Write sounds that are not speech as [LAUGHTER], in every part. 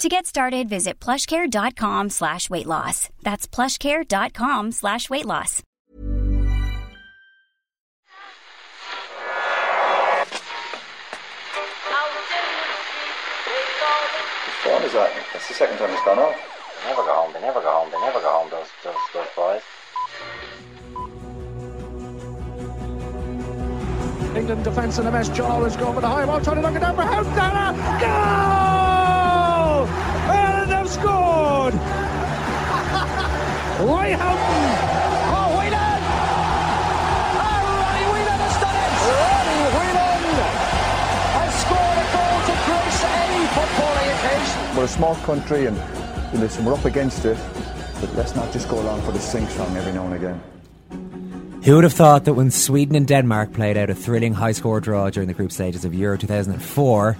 To get started, visit plushcare.com slash weight loss. That's plushcare.com slash weight loss. What one is that? That's the second time it's gone off. They never go home, they never go home, they never go home, those, those, those boys. England defence in a mess. John is going for the high ball, trying to knock it down for Houghton. Goal! And they've scored! [LAUGHS] Ray Houghton! Oh, Whelan! Oh, Ronnie Whelan has done it! Ronnie Whelan has scored a goal to grace any footballing occasion. We're a small country and listen, we're up against it, but let's not just go along for the sing song every now and again. Who would have thought that when Sweden and Denmark played out a thrilling high score draw during the group stages of Euro 2004,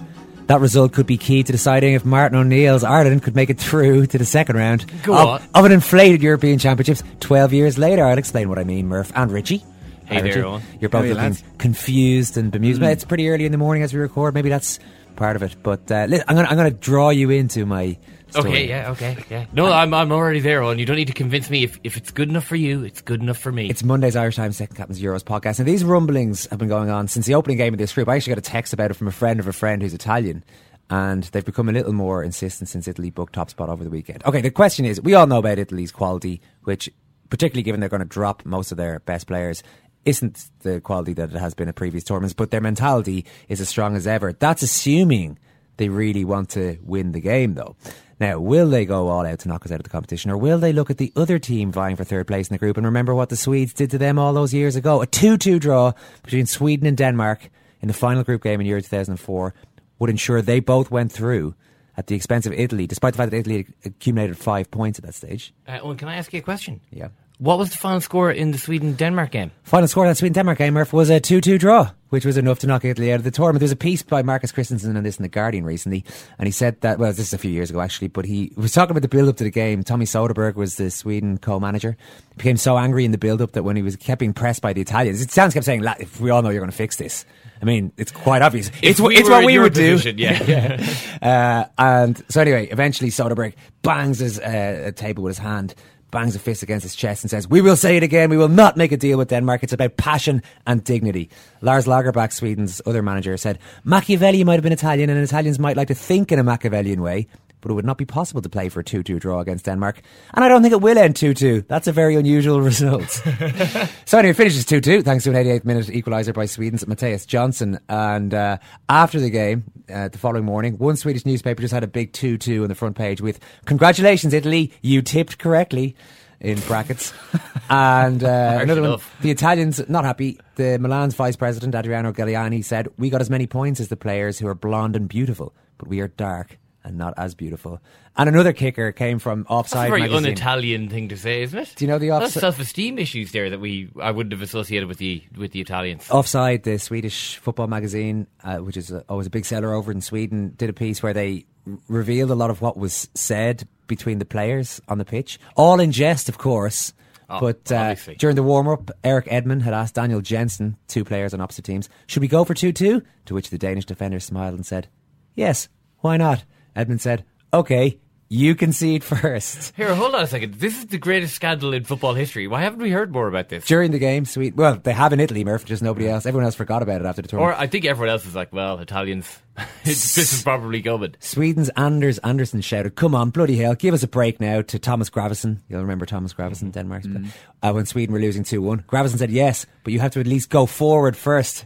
that result could be key to deciding if Martin O'Neill's Ireland could make it through to the second round of, of an inflated European Championships 12 years later? I'll explain what I mean, Murph and Richie. Hey Hi, there, Richie. Owen. You're both How you, looking lads? confused and bemused. It's pretty early in the morning as we record. Maybe that's part of it. But uh, I'm going to I'm gonna draw you into my story. Okay, yeah, okay, yeah. No, I'm I'm already there, Owen. You don't need to convince me. If if it's good enough for you, it's good enough for me. It's Monday's Irish Times Second Captain's Euros podcast. And these rumblings have been going on since the opening game of this group. I actually got a text about it from a friend of a friend who's Italian. And they've become a little more insistent since Italy booked top spot over the weekend. Okay, the question is we all know about Italy's quality, which, particularly given they're going to drop most of their best players, isn't the quality that it has been at previous tournaments, but their mentality is as strong as ever. That's assuming they really want to win the game, though. Now, will they go all out to knock us out of the competition, or will they look at the other team vying for third place in the group and remember what the Swedes did to them all those years ago? A 2 2 draw between Sweden and Denmark in the final group game in year 2004 would ensure they both went through at the expense of Italy, despite the fact that Italy accumulated five points at that stage. Uh, Owen, can I ask you a question? Yeah. What was the final score in the Sweden Denmark game? Final score in that Sweden Denmark game, Murph, was a 2 2 draw, which was enough to knock Italy out of the tournament. There was a piece by Marcus Christenson on this in The Guardian recently, and he said that, well, this is a few years ago actually, but he was talking about the build up to the game. Tommy Soderberg was the Sweden co manager. He became so angry in the build up that when he was kept being pressed by the Italians, it sounds kept saying, if we all know you're going to fix this. I mean, it's quite obvious. If it's, we it's what we would position, do. yeah. [LAUGHS] Uh, and so anyway, eventually Soderberg bangs his uh, table with his hand, bangs a fist against his chest, and says, "We will say it again. We will not make a deal with Denmark. It's about passion and dignity." Lars Lagerback, Sweden's other manager, said Machiavelli might have been Italian, and Italians might like to think in a Machiavellian way. But it would not be possible to play for a 2 2 draw against Denmark. And I don't think it will end 2 2. That's a very unusual [LAUGHS] result. [LAUGHS] so, anyway, it finishes 2 2 thanks to an 88th minute equaliser by Sweden's Mattias Jonson. And uh, after the game, uh, the following morning, one Swedish newspaper just had a big 2 2 on the front page with Congratulations, Italy, you tipped correctly. In brackets, [LAUGHS] and uh, another one. The Italians not happy. The Milan's vice president Adriano Galliani said, "We got as many points as the players who are blonde and beautiful, but we are dark and not as beautiful." And another kicker came from That's Offside a very magazine. un-Italian thing to say, isn't it? Do you know the offside? self-esteem issues there that we I wouldn't have associated with the with the Italians. Offside, the Swedish football magazine, uh, which is uh always a big seller over in Sweden, did a piece where they r- revealed a lot of what was said between the players on the pitch, all in jest, of course. Oh, but uh, during the warm up, Erik Edman had asked Daniel Jensen, two players on opposite teams, should we go for 2 2? To which the Danish defender smiled and said, Yes, why not? Edman said, Okay, You concede [LAUGHS] first. Here, hold on a second. This is the greatest scandal in football history. Why haven't we heard more about this? During the game, sweet. Well, they have in Italy, Murph. Just nobody else. Everyone else forgot about it after the tour. Or. I think everyone else is like, well, Italians, [LAUGHS] this is probably coming. Sweden's Anders Andersson shouted, "Come on, bloody hell, give us a break now!" To Thomas Gravesen. You'll remember Thomas Gravesen, Denmark's player. uh, when Sweden were losing two one. Gravesen said, "Yes, but you have to at least go forward first.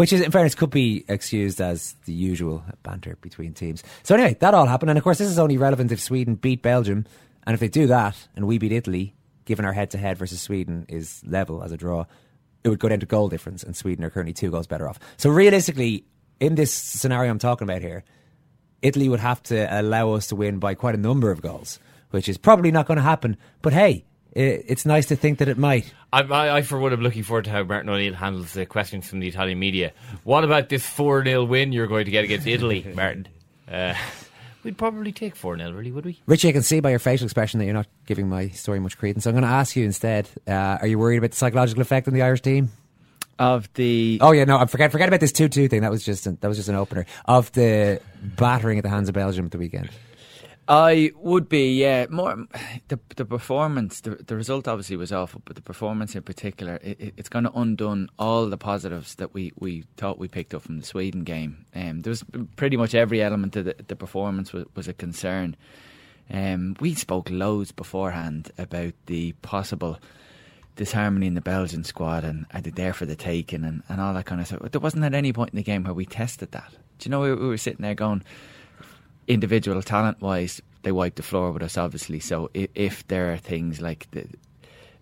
Which is, in fairness, could be excused as the usual banter between teams. So anyway, that all happened, and of course, this is only relevant if Sweden beat Belgium, and if they do that, and we beat Italy, given our head-to-head versus Sweden is level as a draw, it would go down to goal difference, and Sweden are currently two goals better off. So realistically, in this scenario I'm talking about here, Italy would have to allow us to win by quite a number of goals, which is probably not going to happen. But hey, it's nice to think that it might. I, I, I, for one, am looking forward to how Martin O'Neill handles the questions from the Italian media. What about this 4 0 win you're going to get against Italy, [LAUGHS] Martin? Uh, [LAUGHS] we'd probably take 4 0, really, would we? Richie, I can see by your facial expression that you're not giving my story much credence. So I'm going to ask you instead: uh, Are you worried about the psychological effect on the Irish team? Of the Oh yeah, no, I forget forget about this two-two thing. That was just an, that was just an opener of the battering at the hands of Belgium at the weekend. I would be, yeah. More the the performance, the the result obviously was awful, but the performance in particular, it, it- it's going to undone all the positives that we, we thought we picked up from the Sweden game. Um, there was pretty much every element of the, the performance was, was a concern. Um, we spoke loads beforehand about the possible disharmony in the Belgian squad and are they there for the taking and, and all that kind of stuff. But There wasn't at any point in the game where we tested that. Do you know we, we were sitting there going, individual talent wise, they wiped the floor with us, obviously. So if, if there are things like the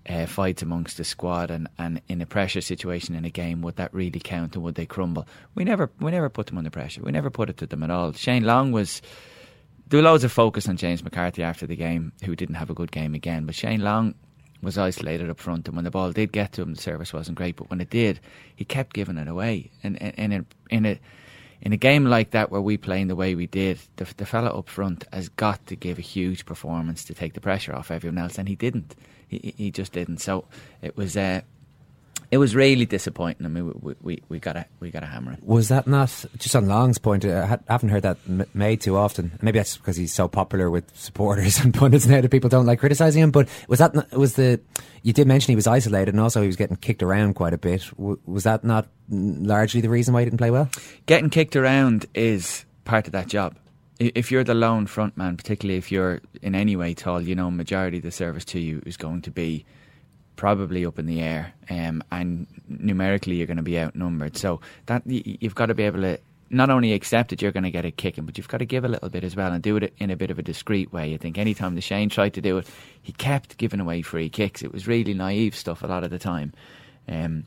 uh, fights amongst the squad and, and in a pressure situation in a game, would that really count and would they crumble? We never we never put them under pressure. We never put it to them at all. Shane Long was there were loads of focus on James McCarthy after the game, who didn't have a good game again. But Shane Long was isolated up front, and when the ball did get to him, the service wasn't great. But when it did, he kept giving it away. And in, in a in a game like that where we play in the way we did, the, the fella up front has got to give a huge performance to take the pressure off everyone else, and he didn't. He, he just didn't. So it was uh, it was really disappointing. I mean, we we, we got to we got to hammer it. Was that not just on Long's point? I haven't heard that m- made too often. Maybe that's because he's so popular with supporters [LAUGHS] and pundits now that people don't like criticizing him. But was that not, was the you did mention he was isolated and also he was getting kicked around quite a bit. W- was that not largely the reason why he didn't play well? getting kicked around is part of that job. If you're the lone front man, particularly if you're in any way tall, you know, majority of the service to you is going to be probably up in the air, um, and numerically you're going to be outnumbered. So that you've got to be able to not only accept that you're going to get a kicking, but you've got to give a little bit as well and do it in a bit of a discreet way. I think any time the Shane tried to do it, he kept giving away free kicks. It was really naive stuff a lot of the time. Um,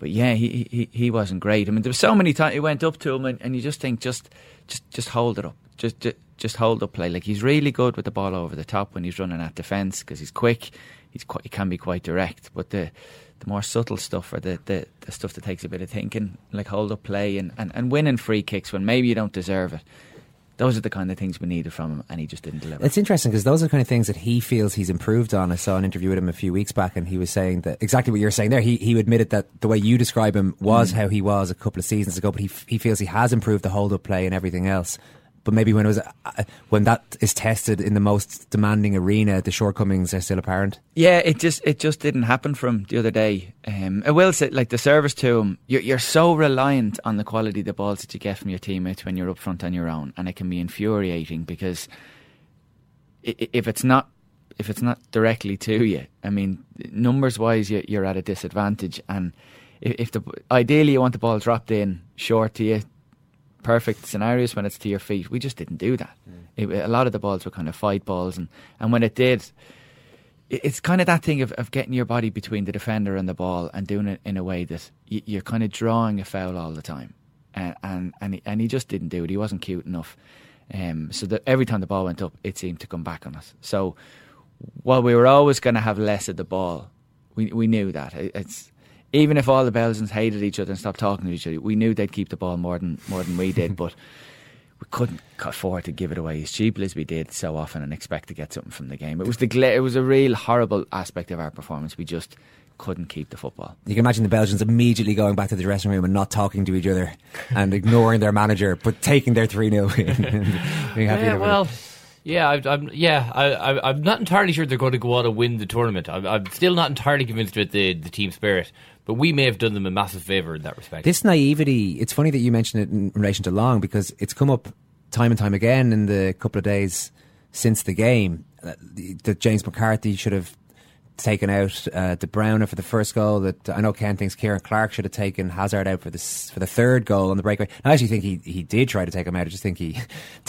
but yeah, he, he he wasn't great. I mean, there were so many times he went up to him, and, and you just think, just just just hold it up, just just, just hold up play. Like he's really good with the ball over the top when he's running at defence because he's quick. He's quite, he can be quite direct, but the the more subtle stuff or the, the, the stuff that takes a bit of thinking, like hold up play and, and, and winning free kicks when maybe you don't deserve it. Those are the kind of things we needed from him, and he just didn't deliver. It's interesting because those are the kind of things that he feels he's improved on. I saw an interview with him a few weeks back, and he was saying that exactly what you're saying there. He he admitted that the way you describe him was mm. how he was a couple of seasons ago, but he he feels he has improved the hold up play and everything else. But maybe when it was uh, when that is tested in the most demanding arena, the shortcomings are still apparent. Yeah, it just it just didn't happen from the other day. Um, I will say, like the service to him, you're, you're so reliant on the quality of the balls that you get from your teammates when you're up front on your own, and it can be infuriating because if it's not if it's not directly to you, I mean, numbers wise, you, you're at a disadvantage. And if the ideally you want the ball dropped in short to you, perfect scenarios when it's to your feet. We just didn't do that. It, a lot of the balls were kind of fight balls, and, and when it did, it- it's kind of that thing of, of getting your body between the defender and the ball and doing it in a way that y- you're kind of drawing a foul all the time. And and and he, and he just didn't do it. He wasn't cute enough. Um, so that every time the ball went up, it seemed to come back on us. So while we were always going to have less of the ball, we we knew that It- it's even if all the Belgians hated each other and stopped talking to each other, we knew they'd keep the ball more than more than we did. but we couldn't afford to give it away as cheaply as we did so often and expect to get something from the game. It was the gla- it was a real horrible aspect of our performance. We just couldn't keep the football. You can imagine the Belgians immediately going back to the dressing room and not talking to each other and ignoring their manager, but taking their 3 0 win. [LAUGHS] being happy Yeah, about it. well, yeah, I, I'm yeah, I, I, I'm not entirely sure they're going to go on and win the tournament. I'm, I'm still not entirely convinced with the, the team spirit, but we may have done them a massive favour in that respect. This naivety, it's funny that you mentioned it in relation to Long because it's come up time and time again in the couple of days since the game uh, that James McCarthy should have taken out uh, De Bruyne for the first goal. That I know Ken thinks Ciaran Clark should have taken Hazard out for this for the third goal on the breakaway. I actually think he, he did try to take him out. I just think he, [LAUGHS]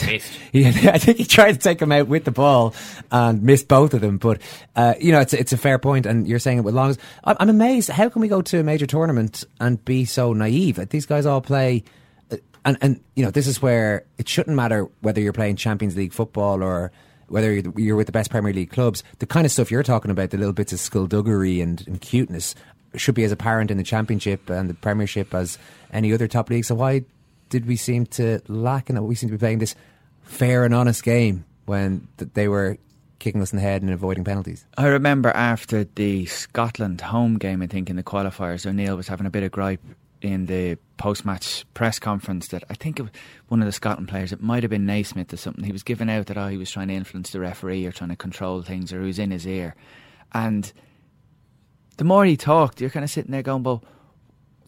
he [LAUGHS] I think he tried to take him out with the ball and missed both of them. But uh, you know, it's it's a fair point, and you're saying it with Long. I'm, I'm amazed. How can we go to a major tournament and be so naive? Like, these guys all play uh, and and you know this is where it shouldn't matter whether you're playing Champions League football or whether you're- with the best Premier League clubs. The kind of stuff you're talking about, the little bits of skullduggery and, and cuteness, should be as apparent in the Championship and the Premiership as any other top league. So why did we seem to lack in that? We seem to be playing this fair and honest game when th- they were kicking us in the head and avoiding penalties. I remember after the Scotland home game, I think in the qualifiers, O'Neill was having a bit of gripe in the post-match press conference that I think one of the Scotland players, it might have been Naismith or something. He was giving out that oh, he was trying to influence the referee or trying to control things, or he was in his ear. And the more he talked, you're kind of sitting there going, "Well,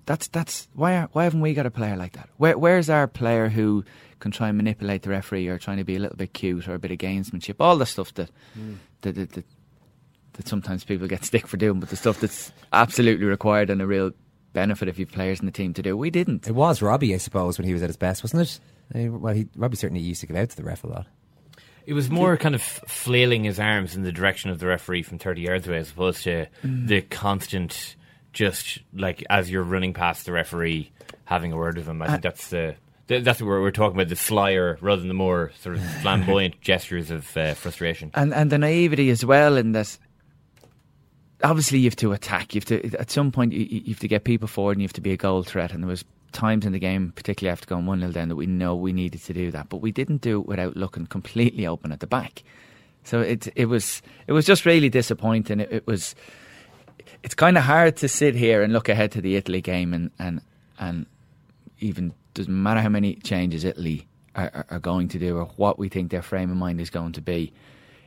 that's that's why are, why haven't we got a player like that? Where where's our player who can try and manipulate the referee or trying to be a little bit cute or a bit of gamesmanship, all the stuff that mm. that, that, that that sometimes people get [LAUGHS] stick for doing, but the stuff that's absolutely required and a real benefit if you've players in the team to do. We didn't. It was Robbie, I suppose, when he was at his best, wasn't it? Well, he, Robbie certainly used to give out to the ref a lot. It was more kind of flailing his arms in the direction of the referee from 30 yards away as opposed to the constant, just like as you're running past the referee, having a word with him. I think that's the. That's what we're, we're talking about the flyer rather than the more sort of [LAUGHS] flamboyant gestures of uh, frustration. And and the naivety as well in that obviously you have to attack. You have to at some point you, you have to get people forward and you have to be a goal threat. And there was times in the game, particularly after going one 0 down, that we know we needed to do that, but we didn't do it without looking completely open at the back. So it it was it was just really disappointing. It, it was it's kind of hard to sit here and look ahead to the Italy game and and and even doesn't matter how many changes Italy are, are, are going to do or what we think their frame of mind is going to be.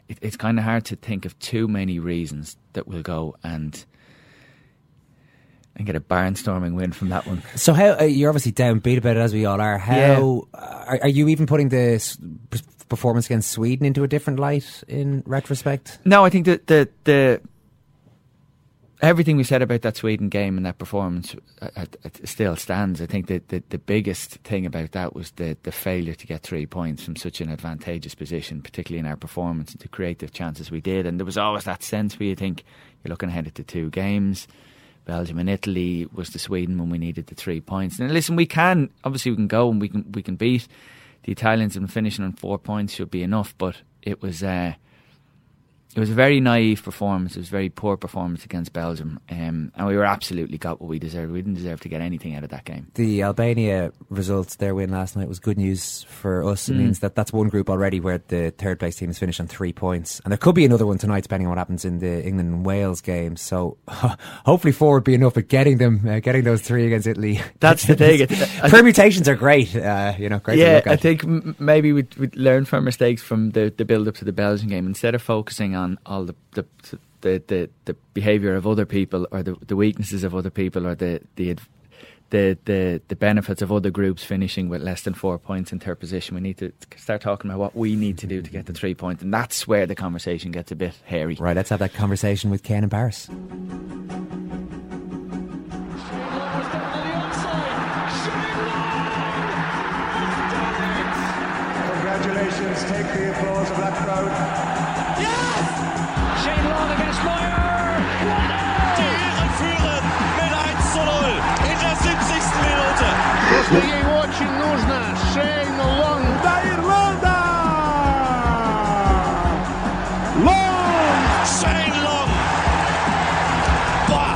It, it's kind of hard to think of too many reasons that we'll go and and get a barnstorming win from that one. So how uh, you're obviously downbeat about it as we all are. How are, are you even putting the performance against Sweden into a different light in retrospect? No, I think that the the everything we said about that Sweden game and that performance uh, uh, still stands. I think that the, the biggest thing about that was the the failure to get three points from such an advantageous position, particularly in our performance and to create the chances we did. And there was always that sense where you think you're looking ahead at the two games. Belgium and Italy was the Sweden when we needed the three points. And listen, we can obviously we can go and we can we can beat the Italians and finishing on four points should be enough. But it was uh, it was a very naive performance. It was a very poor performance against Belgium, um, and we were absolutely got what we deserved. We didn't deserve to get anything out of that game. The Albania results, their win last night was good news for us. It Mm. means that that's one group already where the third place team is finished on three points, and there could be another one tonight depending on what happens in the England and Wales game. So [LAUGHS] hopefully four would be enough, but getting them, uh, getting those three against Italy. [LAUGHS] That's the thing. [LAUGHS] I- Permutations are great. Uh, you know, great to yeah, look at. I think m- maybe we'd, we'd learn from mistakes from the, the build up to the Belgian game instead of focusing on all the the the, the, the behaviour of other people or the, the weaknesses of other people or the the. the, the the benefits of other groups finishing with less than four points in their position. We need to start talking about what we need to do to get the three points, and that's where the conversation gets a bit hairy. Right, let's have that conversation with Ken and Paris. Congratulations, take the applause of that crowd. Shane Long against Moyer. Die Iren führen mit 1 zu 0 in der 70. Minute. Что ей очень нужно. Шейн Лонг. Da Irlanda! Long! Shane Long. Boah.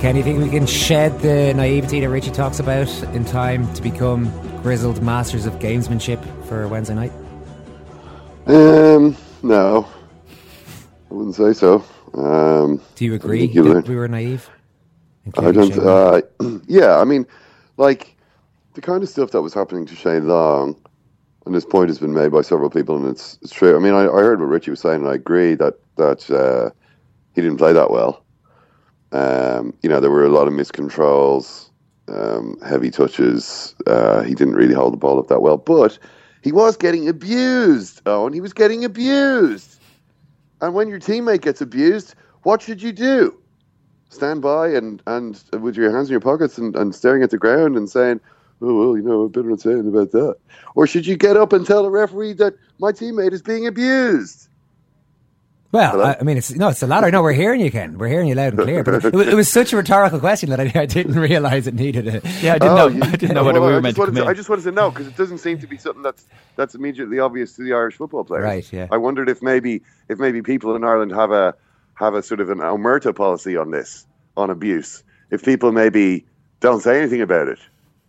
Ken, you think we can shed the naivety that Richie talks about in time to become grizzled masters of gamesmanship for Wednesday night? Um, no, I wouldn't say so. Um, Do you agree you that learn- we were naive? I don't. Uh, [CLEARS THROAT] yeah, I mean, like the kind of stuff that was happening to Shane Long, and this point has been made by several people, and it's it's true. I mean, I, I heard what Richie was saying, and I agree that that uh, he didn't play that well. Um, you know, there were a lot of miscontrols, um, heavy touches. Uh, he didn't really hold the ball up that well, but he was getting abused. Oh, and he was getting abused. And when your teammate gets abused, what should you do? stand by and, and with your hands in your pockets and, and staring at the ground and saying, oh, well, you know, bit of saying about that. Or should you get up and tell the referee that my teammate is being abused? Well, I, I mean, it's no, it's the latter. No, we're hearing you, Ken. We're hearing you loud and clear. But it, was- it was such a rhetorical question that I, I didn't [LAUGHS] realize it needed it. Yeah, I didn't Oh, know. you- I didn't know well, whether we were just meant to wanted to- I just wanted to know because it doesn't seem to be something that's that's immediately obvious to the Irish football players. Right, yeah. I wondered if maybe if maybe people in Ireland have a have a sort of an omerta policy on this on abuse. If people maybe don't say anything about it,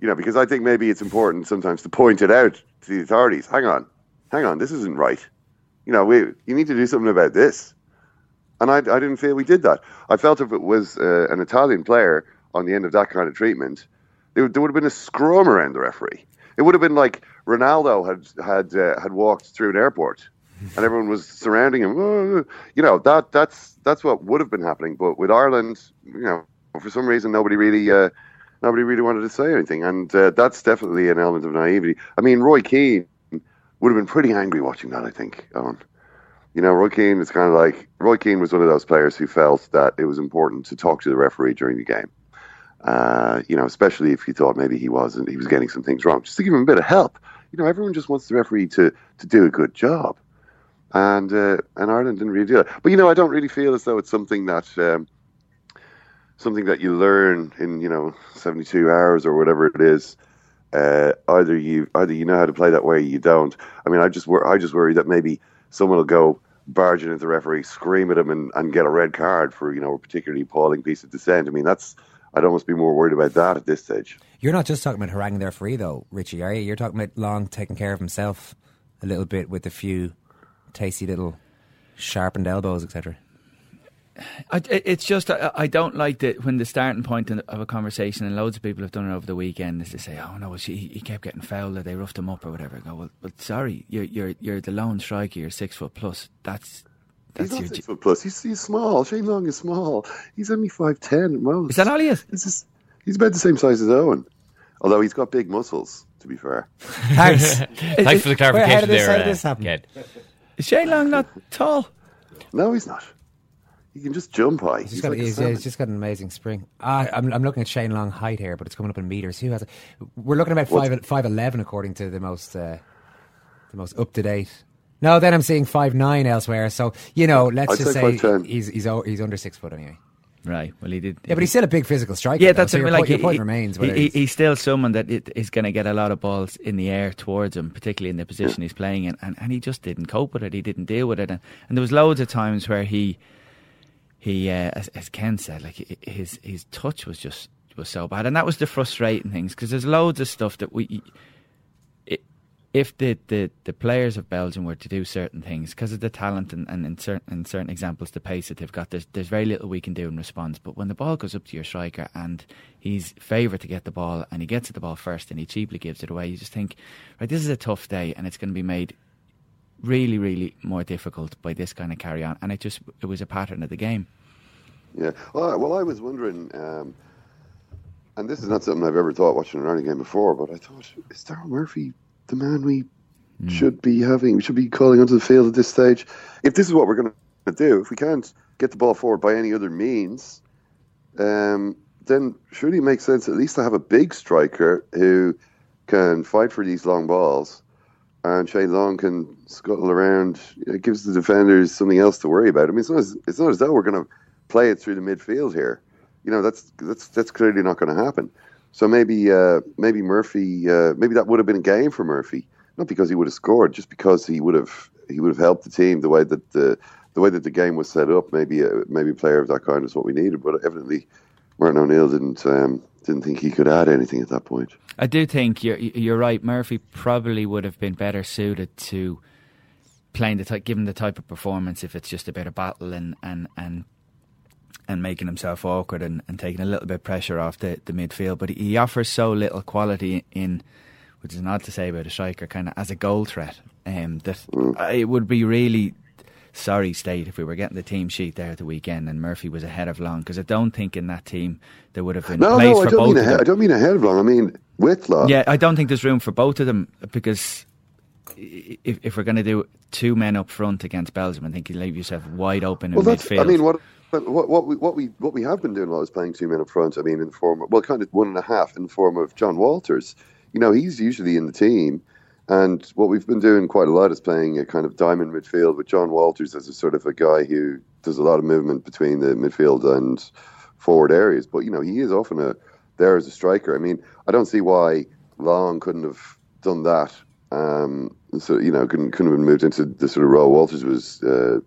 you know, because I think maybe it's important sometimes to point it out to the authorities. Hang on, hang on, this isn't right. You know, we you need to do something about this. And I, I didn't feel we did that. I felt if it was uh, an Italian player on the end of that kind of treatment, there, would- there would have been a scrum around the referee. It would have been like Ronaldo had had uh, had walked through an airport, and everyone was surrounding him. [LAUGHS] You know that that's that's what would have been happening. But with Ireland, you know, for some reason nobody really uh, nobody really wanted to say anything, and uh, that's definitely an element of naivety. I mean, Roy Keane would have been pretty angry watching that. I think, Owen. You know, Roy Keane is kind of like Roy Keane was one of those players who felt that it was important to talk to the referee during the game. Uh, you know, especially if he thought maybe he wasn't, he was getting some things wrong, just to give him a bit of help. You know, everyone just wants the referee to to do a good job, and uh, and Ireland didn't really do that. But you know, I don't really feel as though it's something that um, something that you learn in you know seventy two hours or whatever it is. Uh, either you either you know how to play that way, or you don't. I mean, I just wor- I just worry that maybe someone will go barging at the referee, scream at him, and, and get a red card for you know a particularly appalling piece of dissent. I mean, that's I'd almost be more worried about that at this stage. You're not just talking about haranguing the referee, though, Richie, are you? You're talking about Long taking care of himself a little bit with a few tasty little sharpened elbows, etc. I, it's just I, I don't like that when the starting point of a conversation, and loads of people have done it over the weekend, is to say, "Oh no, she, he kept getting fouled, or they roughed him up, or whatever." I go, well, well, sorry, you're you're you're the lone striker. You're six foot plus. That's that's he's not your. six foot plus. He's, he's small. Shane Long is small. He's only five ten at most. Is that all he is? This is, he's about the same size as Owen, although he's got big muscles. To be fair, [LAUGHS] Thanks. [LAUGHS] Thanks for the Where- how clarification did this- there, how did uh, this happen? Ked. Is Shane Long not tall? no, he's not. He can just jump high. He's, He's, got, like he's, yeah, he's just got an amazing spring. Ah, I'm, I'm looking at Shane Long height here, but it's coming up in meters. Who has it? We're looking about What's- five five eleven according to the most uh, the most up to date. No, then I'm seeing five nine elsewhere. So you know, let's I'd just say say he's he's he's under six foot anyway. Right. Well, he did. Yeah, but he's still a big physical striker. Yeah, though, that's so your, mean, point, like your point he- remains. he- he- he's still someone that is going to get a lot of balls in the air towards him, particularly in the position he's playing in, and, and he just didn't cope with it. He didn't deal with it, and, and there was loads of times where he he uh, as, as Ken said, like his his touch was just was so bad, and that was the frustrating things because there's loads of stuff that we. If the, the, the players of Belgium were to do certain things because of the talent and, and in, certain, in certain examples the pace that they've got, there's, there's very little we can do in response. But when the ball goes up to your striker and he's favoured to get the ball and he gets at the ball first and he cheaply gives it away, you just think, right, this is a tough day and it's going to be made really, really more difficult by this kind of carry on. And it just it was a pattern of the game. Yeah. Well, I, well, I was wondering, um, and this is not something I've ever thought watching an Ireland game before, but I thought, is Daryl Murphy the man we should be having, we should be calling onto the field at this stage? If this is what we're going to do, if we can't get the ball forward by any other means, um, then surely it makes sense at least to have a big striker who can fight for these long balls. And Shane Long can scuttle around. It gives the defenders something else to worry about. I mean, it's not as, it's not as though we're going to play it through the midfield here. You know, that's that's that's clearly not going to happen. So maybe uh, maybe Murphy, uh, maybe that would have been a game for Murphy, not because he would have scored, just because he would have he would have helped the team the way that the the way that the game was set up. Maybe a, maybe a player of that kind is what we needed, but evidently Martin O'Neill didn't um, didn't think he could add anything at that point. I do think you're you're right. Murphy probably would have been better suited to playing the type, giving the type of performance if it's just a bit of battle and and and and making himself awkward and, and taking a little bit of pressure off the, the midfield. But he offers so little quality in, which is not to say about a striker, kind of as a goal threat. Um, that it would be really sorry state if we were getting the team sheet there at the weekend and Murphy was ahead of Long because I don't think in that team there would have been No, place no, I for don't both mean of ahead. I don't mean ahead of long. I mean with long. Yeah, I don't think there's room for both of them because if, if we're going to do two men up front against Belgium, I think you leave yourself wide open in Well, that's. midfield. I mean, what what what we what we what we have been doing a lot is playing two men up front. I mean, in the form of, well, kind of one and a half in the form of Jon Walters. You know, he's usually in the team, and what we've been doing quite a lot is playing a kind of diamond midfield with Jon Walters as a sort of a guy who does a lot of movement between the midfield and forward areas. But you know, he is often a there as a striker. I mean, I don't see why Long couldn't have done that. Um, so you know, couldn't couldn't have moved into the sort of role Walters was uh,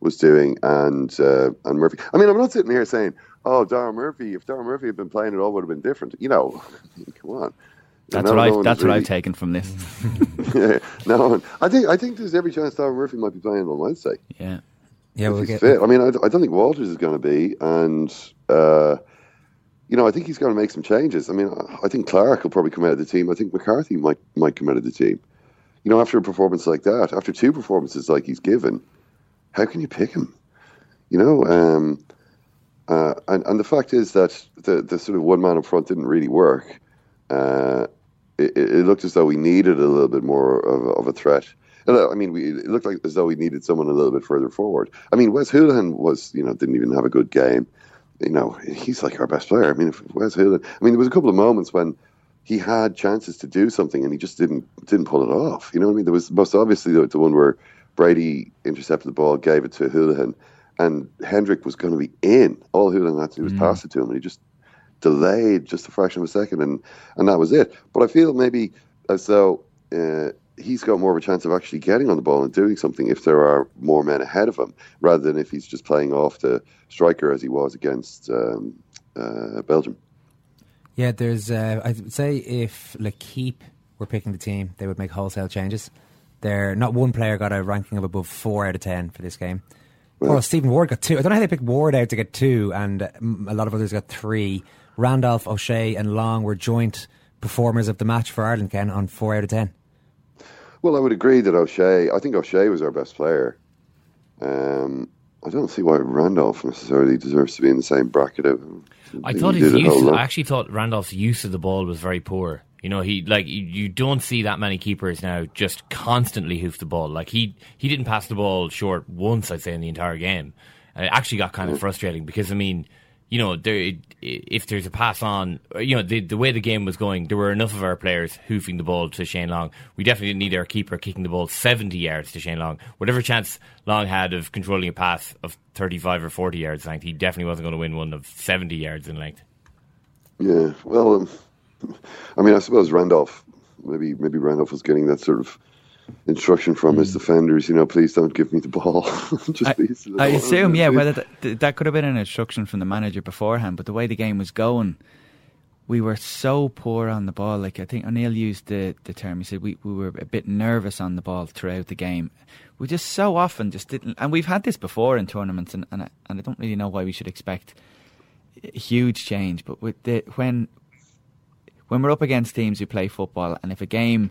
was doing, and uh, and Murphy. I mean, I'm not sitting here saying, "Oh, Darren Murphy. If Darren Murphy had been playing, it all would have been different." You know, [LAUGHS] come on. That's what I've that's really- what I've taken from this. [LAUGHS] yeah, no, I think I think there's every chance Darren Murphy might be playing on Wednesday. Yeah, Yeah, we'll get. fit. I mean, I, I don't think Walters is going to be, and uh, you know, I think he's going to make some changes. I mean, I- I think Clark will probably come out of the team. I think McCarthy might might come out of the team. You know, after a performance like that, after two performances like he's given, how can you pick him? You know, um, uh, and and the fact is that the the sort of one man up front didn't really work. Uh, it, it looked as though we needed a little bit more of, a- of a threat. Uh, I mean, we, it looked like as though we needed someone a little bit further forward. I mean, Wes Hoolahan was, you know, didn't even have a good game. You know, he's like our best player. I mean, if Wes Hoolahan. I mean, there was a couple of moments when he had chances to do something and he just didn't didn't pull it off. You know what I mean? There was most obviously the, the one where Brady intercepted the ball, gave it to Hoolahan, and Hendrick was going to be in. All Hoolahan had to do was pass it to him, and he just delayed just a fraction of a second, and and that was it. But I feel maybe as though uh, he's got more of a chance of actually getting on the ball and doing something if there are more men ahead of him, rather than if he's just playing off the striker as he was against um, uh, Belgium. Yeah, there's. Uh, I would say if L'Equipe were picking the team, they would make wholesale changes. There, not one player got a ranking of above four out of ten for this game. Well, Stephen Ward got two. I don't know how they picked Ward out to get two, and mm, a lot of others got three. Randolph, O'Shea, and Long were joint performers of the match for Ireland. Ken on four out of ten. Well, I would agree that O'Shea. I think O'Shea was our best player. Um, I don't see why Randolph necessarily deserves to be in the same bracket. Of, I thought did his a use. lot. I actually thought Randolph's use of the ball was very poor. You know, he like you, you don't see that many keepers now just constantly hoof the ball. Like he he didn't pass the ball short once, I'd say, in the entire game, and it actually got kind of frustrating because I mean, you know, there if there's a pass on, you know, the the way the game was going, there were enough of our players hoofing the ball to Shane Long. We definitely didn't need our keeper kicking the ball seventy yards to Shane Long. Whatever chance Long had of controlling a pass of thirty five or forty yards length, he definitely wasn't going to win one of seventy yards in length. Yeah, well, um, [LAUGHS] I mean, I suppose Randolph, maybe maybe Randolph was getting that sort of instruction from his hmm. defenders. You know, please don't give me the ball. [LAUGHS] Just I. I assume, yeah, whether [LAUGHS] that, that could have been an instruction from the manager beforehand, but the way the game was going, we were so poor on the ball. Like I think O'Neill used the, the term. He said we, we were a bit nervous on the ball throughout the game. We just so often just didn't, and we've had this before in tournaments, and and I, and I don't really know why we should expect a huge change. But with the when when we're up against teams who play football, and if a game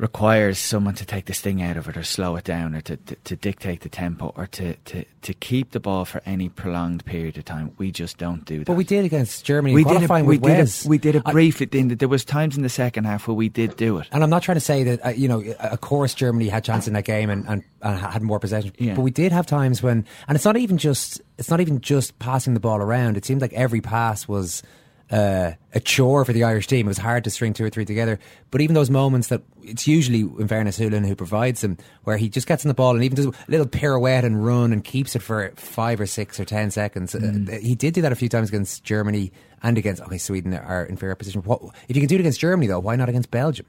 requires someone to take the sting out of it or slow it down or to, to, to dictate the tempo or to, to, to keep the ball for any prolonged period of time. We just don't do that. But we did against Germany. we did it, we did it, we did it briefly. there was times in the second half where we did do it. And I'm not trying to say that uh, you know, of course, Germany had chance in that game and, and, and had more possession. Yeah. But we did have times when, and it's not even just it's not even just passing the ball around. It seemed like every pass was uh, a chore for the Irish team. It was hard to string two or three together. But even those moments that it's usually, in fairness, Hoolahan who provides them, where he just gets in the ball and even does a little pirouette and run and keeps it for five or six or ten seconds. Uh, he did do that a few times against Germany and against okay Sweden are in fair position. What, if you can do it against Germany though, why not against Belgium?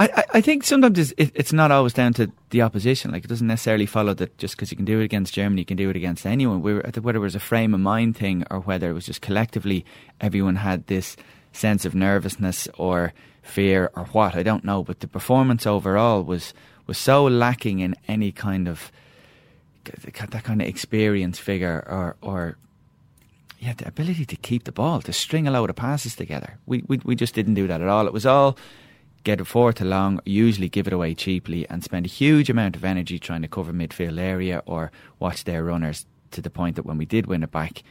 I, I, think sometimes it's, it, it's not always down to the opposition. Like it doesn't necessarily follow that just because you can do it against Germany, you can do it against anyone. We were, whether it was a frame of mind thing or whether it was just collectively everyone had this sense of nervousness or fear or what I don't know. But the performance overall was was so lacking in any kind of that kind of experienced figure or or yeah, the ability to keep the ball, to string a load of passes together. We, we we just didn't do that at all. It was all get it forward to long, usually give it away cheaply, and spend a huge amount of energy trying to cover midfield area or watch their runners to the point that when we did win it back,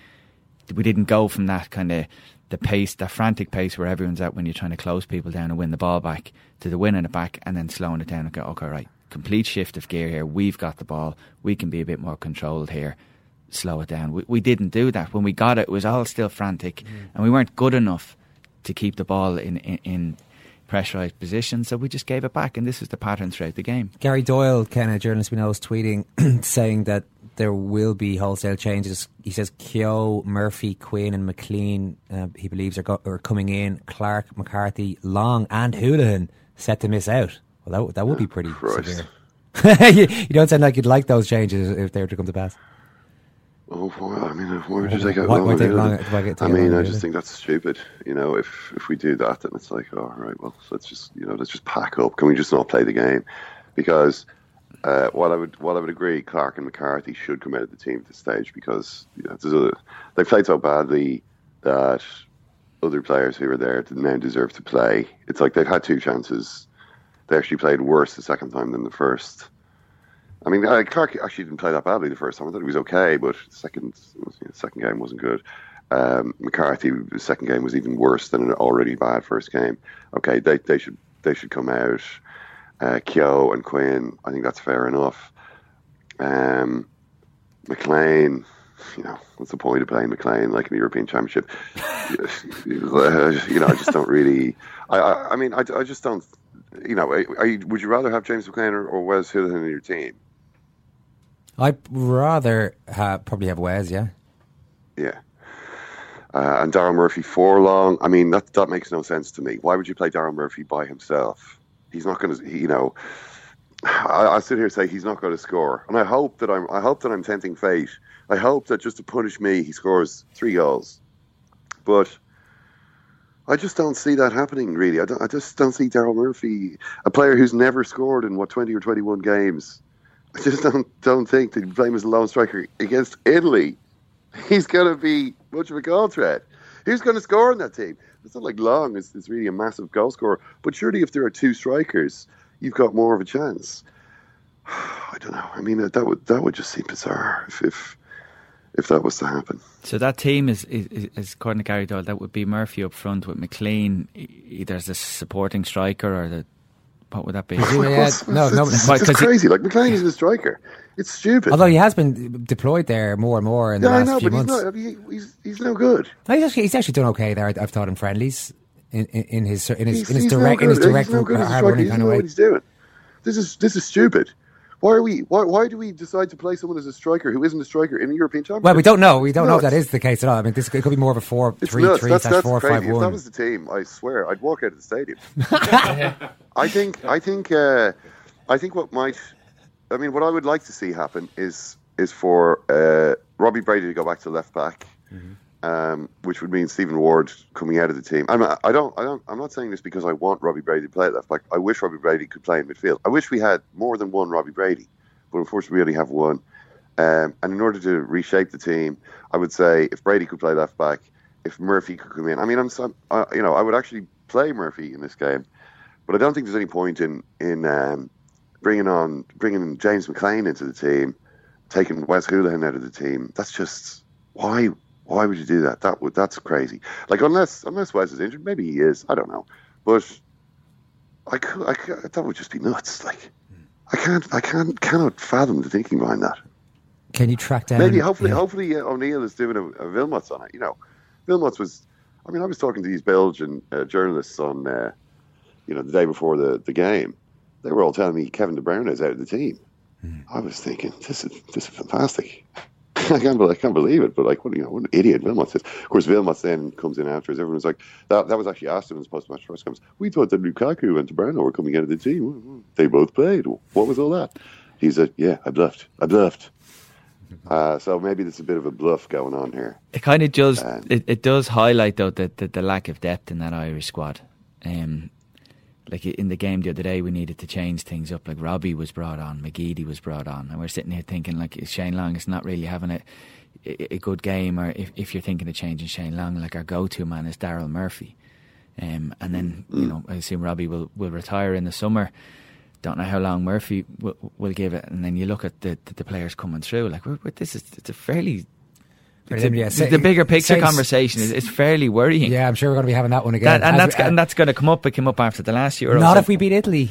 we didn't go from that kind of the pace, that frantic pace where everyone's at when you're trying to close people down and win the ball back, to the winning it back and then slowing it down and go, okay, right, complete shift of gear here. We've got the ball. We can be a bit more controlled here slow it down. We, we didn't do that. When we got it, it was all still frantic, mm. and we weren't good enough to keep the ball in, in, in pressurised position. so we just gave it back, and this is the pattern throughout the game. Gary Doyle, Ken, a journalist we know, is tweeting [CLEARS THROAT] saying that there will be wholesale changes. He says Keogh, Murphy, Quinn, and McLean, uh, he believes, are, go- are coming in. Clark, McCarthy, Long, and Hoolahan set to miss out. Well, that, that would be pretty severe. you, [LAUGHS] you don't sound like you'd like those changes if they were to come to pass. Oh, well, I mean, why would you take out why, long? Take long I, I mean, I just think that's stupid. You know, if if we do that, then it's like, oh, right, well, let's just you know, let's just pack up. Can we just not play the game? Because uh, while I would while I would agree, Clark and McCarthy should come out of the team at this stage because you know other, they played so badly that other players who were there didn't now deserve to play. It's like they've had two chances. They actually played worse the second time than the first I mean, Clark actually didn't play that badly the first time. I thought he was okay, but the second second game wasn't good. Um, McCarthy, the second game was even worse than an already bad first game. Okay, they they should they should come out. Uh, Keogh and Quinn, I think that's fair enough. Um, McLean, you know, what's the point of playing McLean like in the European Championship? [LAUGHS] you know, I just don't really. I, I, I mean, I, I just don't. You know, you, would you rather have James McLean or, or Wes Hoolahan in your team? I'd rather probably have Wes, yeah. Yeah. Uh, and Daryl Murphy for long. I mean, that that makes no sense to me. Why would you play Daryl Murphy by himself? He's not going to, you know. I, I, sit here and say he's not going to score, and I hope that I'm. I hope that I'm tempting fate. I hope that just to punish me, he scores three goals. But I just don't see that happening. Really, I, I just don't see Daryl Murphy, a player who's never scored in what twenty or twenty-one games, I [LAUGHS] just don't don't think that play as a lone striker against Italy. He's going to be much of a goal threat. Who's going to score in that team? It's not like Long is, is really a massive goal scorer, but surely if there are two strikers, you've got more of a chance. [SIGHS] I don't know. I mean, that would that would just seem bizarre if if, if that was to happen. So that team is, is, is according to Gary Doyle, that would be Murphy up front with McLean either as a supporting striker or the what would that be? yeah, no, no, it's, it's crazy. Like McLean is a striker. It's stupid. Although he has been deployed there more and more in yeah, the last I know, few but months. He's, not, he, he's, he's no good. No, he's, actually, he's actually done okay there. I've thought in friendlies, in, in, in his in his, in his direct no in his direct no hard running kind of way. What he's doing. This is this is stupid. Why are we? Why, why do we decide to play someone as a striker who isn't a striker in the European Championship? Well, we don't know. We don't know if that is the case at all. I mean, this could be more of a four it's three nuts. three that's, that's four crazy. five one. If that was the team, I swear I'd walk out of the stadium. [LAUGHS] I think. I think. Uh, I think what might. I mean, what I would like to see happen is is for uh, Robbie Brady to go back to left back. Mm-hmm um, which would mean Stephen Ward coming out of the team. I'm, I don't, I don't, I'm not saying this because I want Robbie Brady to play left back. I wish Robbie Brady could play in midfield. I wish we had more than one Robbie Brady, but unfortunately we only have one. Um, and in order to reshape the team, I would say if Brady could play left back, if Murphy could come in. I mean, I'm, uh, you know, I would actually play Murphy in this game, but I don't think there's any point in in um, bringing on bringing James McLean into the team, taking Wes Hoolahan out of the team. That's just why why would you do that? That would that's crazy. Like unless unless Wes is injured, maybe he is. I don't know, but I could, I could, that would just be nuts. Like I can't I can't cannot fathom the thinking behind that. Can you track down? Maybe hopefully yeah. hopefully uh, O'Neill is doing a, a Wilmots on it. You know, Wilmots was. I mean, I was talking to these Belgian uh, journalists on, uh, you know, the day before the, the game. They were all telling me Kevin De Bruyne is out of the team. Mm. I was thinking, this is this is fantastic. [LAUGHS] I can't, believe, I can't believe it, but like, what, you know, what an idiot Wilmots is. Of course, Wilmots then comes in afterwards. Everyone's like, that, that was actually asked in his post-match press conference. We thought that Lukaku and De were coming of the team. They both played. What was all that? He said, yeah, I bluffed. I bluffed. [LAUGHS] Uh, so maybe there's a bit of a bluff going on here. It kind of does. Um, it, it does highlight though the, the, the lack of depth in that Irish squad. Um, like in the game the other day, we needed to change things up. Like Robbie was brought on, McGeady was brought on, and we're sitting here thinking like Shane Long is not really having a a good game, or if, if you're thinking of changing Shane Long, like our go-to man is Daryl Murphy, um, and then you know I assume Robbie will will retire in the summer. Don't know how long Murphy will, will give it, and then you look at the the, players coming through. Like we're, we're, this is it's a fairly it's a, Yeah, say- the bigger picture say- conversation is it's fairly worrying. Yeah, I'm sure we're going to be having that one again. That, and that's we- uh, and that's going to come up. It came up after the last Euro. not so- if we beat Italy,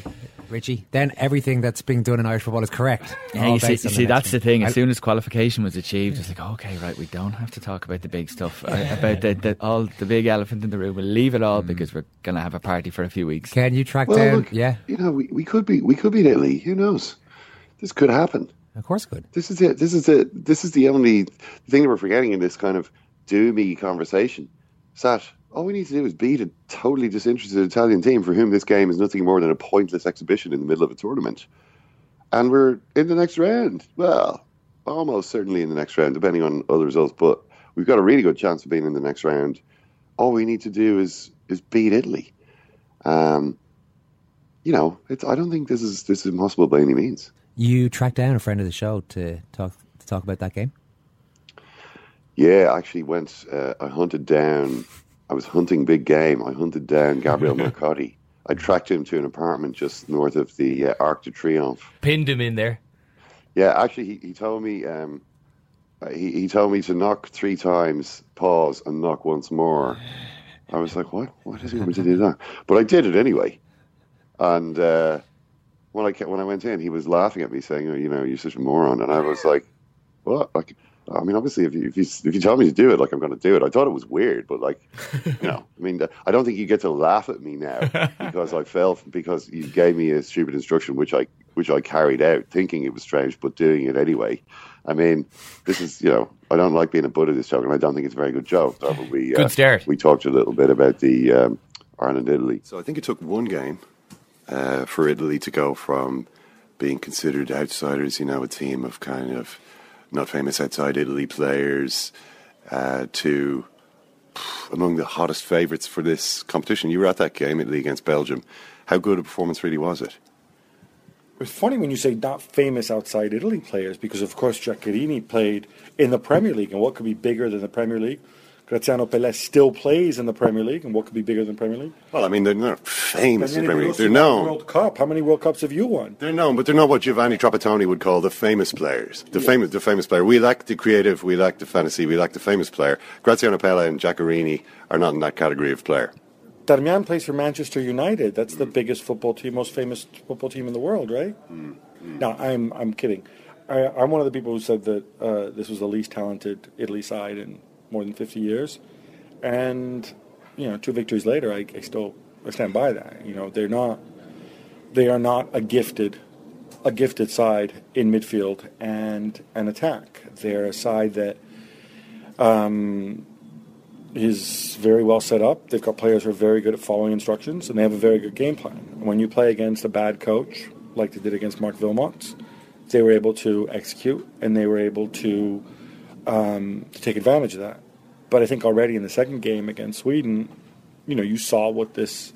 Richie. Then everything that's being done in Irish football is correct. Yeah, All you see, you see next that's the thing. As soon as qualification was achieved, it's like, okay, right, we don't have to talk about the big stuff, uh, about the, the all the big elephant in the room. We'll leave it all Mm. because we're going to have a party for a few weeks. Can you track Well, down? look, yeah, you know, we, we could be we could beat Italy. Who knows? This could happen. Of course, good. This is it. This is it. This is the only thing that we're forgetting in this kind of doomy conversation. Is that all we need to do is beat a totally disinterested Italian team for whom this game is nothing more than a pointless exhibition in the middle of a tournament, and we're in the next round. Well, almost certainly in the next round, depending on other results. But we've got a really good chance of being in the next round. All we need to do is is beat Italy. Um, you know, it's, I don't think this is this is impossible by any means. You tracked down a friend of the show to talk to talk about that game. Yeah, I actually went. Uh, I hunted down. I was hunting big game. I hunted down Gabriel [LAUGHS] Marcotti. I tracked him to an apartment just north of the uh, Arc de Triomphe. Pinned him in there. Yeah, actually, he, he told me. Um, uh, he, he told me to knock three times, pause, and knock once more. I was like, "What? What is does he want me to do that?" But I did it anyway. And uh, when I ca- when I went in, he was laughing at me, saying, oh, "You know, you're such a moron." And I was like, "What?" Like, I mean, obviously, if you if you, if you tell me to do it, like I'm going to do it. I thought it was weird, but like, you know, I mean, I don't think you get to laugh at me now [LAUGHS] because I fell because you gave me a stupid instruction, which I which I carried out, thinking it was strange, but doing it anyway. I mean, this is you know, I don't like being a butt of this joke, and I don't think it's a very good joke. So we uh, Good start. We talked a little bit about the um, Ireland Italy. So I think it took one game uh, for Italy to go from being considered outsiders, you know, a team of kind of not famous outside Italy players, uh, to among the hottest favourites for this competition. You were at that game, Italy against Belgium. How good a performance really was it? It's funny when you say not famous outside Italy players because, of course, Giaccherini played in the Premier League, and what could be bigger than the Premier League? Graziano Pellè still plays in the Premier League, and what could be bigger than Premier League? Well, I mean, they're not famous in the Premier League. They're known. World Cup. How many World Cups have you won? They're known, but they're not what Giovanni Trapattoni would call the famous players. The famous, the famous player. We lack the creative, we lack the fantasy, we lack the famous player. Graziano Pellè and Giaccherini are not in that category of player. Darmian plays for Manchester United. That's the biggest football team, most famous football team in the world, right? No, I'm I'm kidding. I, I'm one of the people who said that uh, this was the least talented Italy side in more than 50 years, and you know, two victories later, I, I still I stand by that. You know, they're not they are not a gifted a gifted side in midfield and an attack. They're a side that um, is very well set up. They've got players who are very good at following instructions, and they have a very good game plan. When you play against a bad coach, like they did against Marc Wilmots, they were able to execute and they were able to um, to take advantage of that. But I think already in the second game against Sweden, you know, you saw what this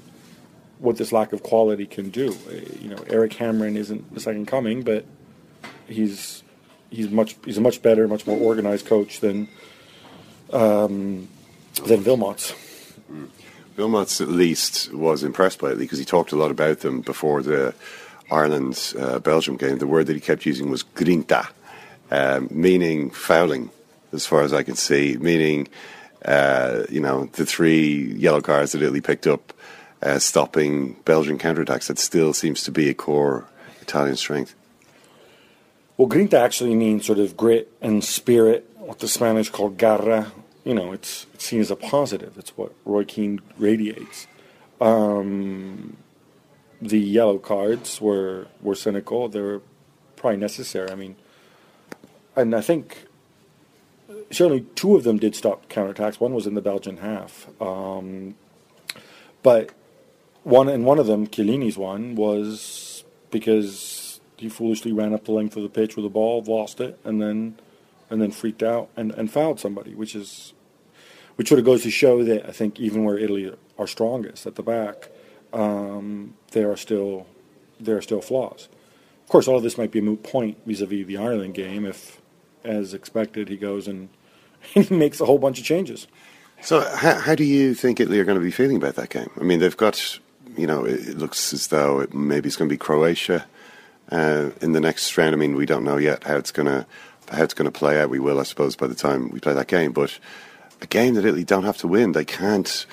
what this lack of quality can do. Uh, You know, Erik Hamrén isn't the second coming, but he's he's much he's a much better, much more organized coach than um, than Vilmots. Wilmots, at least, was impressed by it because he talked a lot about them before the Ireland uh, Belgium game. The word that he kept using was grinta, um, meaning fouling, as far as I can see, meaning, uh, you know, the three yellow cards that Italy picked up, uh, stopping Belgian counterattacks. That still seems to be a core Italian strength. Well, grinta actually means sort of grit and spirit, what the Spanish call garra. You know, it's, it's seen as a positive. It's what Roy Keane radiates. Um, the yellow cards were were cynical. They were probably necessary. I mean, and I think certainly two of them did stop counterattacks. One was in the Belgian half, um, but one and one of them, Chiellini's one, was because he foolishly ran up the length of the pitch with the ball, lost it, and then and then freaked out and, and fouled somebody, which is which sort of goes to show that I think even where Italy are strongest at the back, um, there are still there are still flaws. Of course, all of this might be a moot point vis-a-vis the Ireland game if, as expected, he goes and [LAUGHS] he makes a whole bunch of changes. So, how, how do you think Italy are going to be feeling about that game? I mean, they've got, you know, it looks as though it, maybe it's going to be Croatia uh, in the next round. I mean, we don't know yet how it's going to how it's going to play out. We will, I suppose, by the time we play that game. But a game that Italy don't have to win, they can't.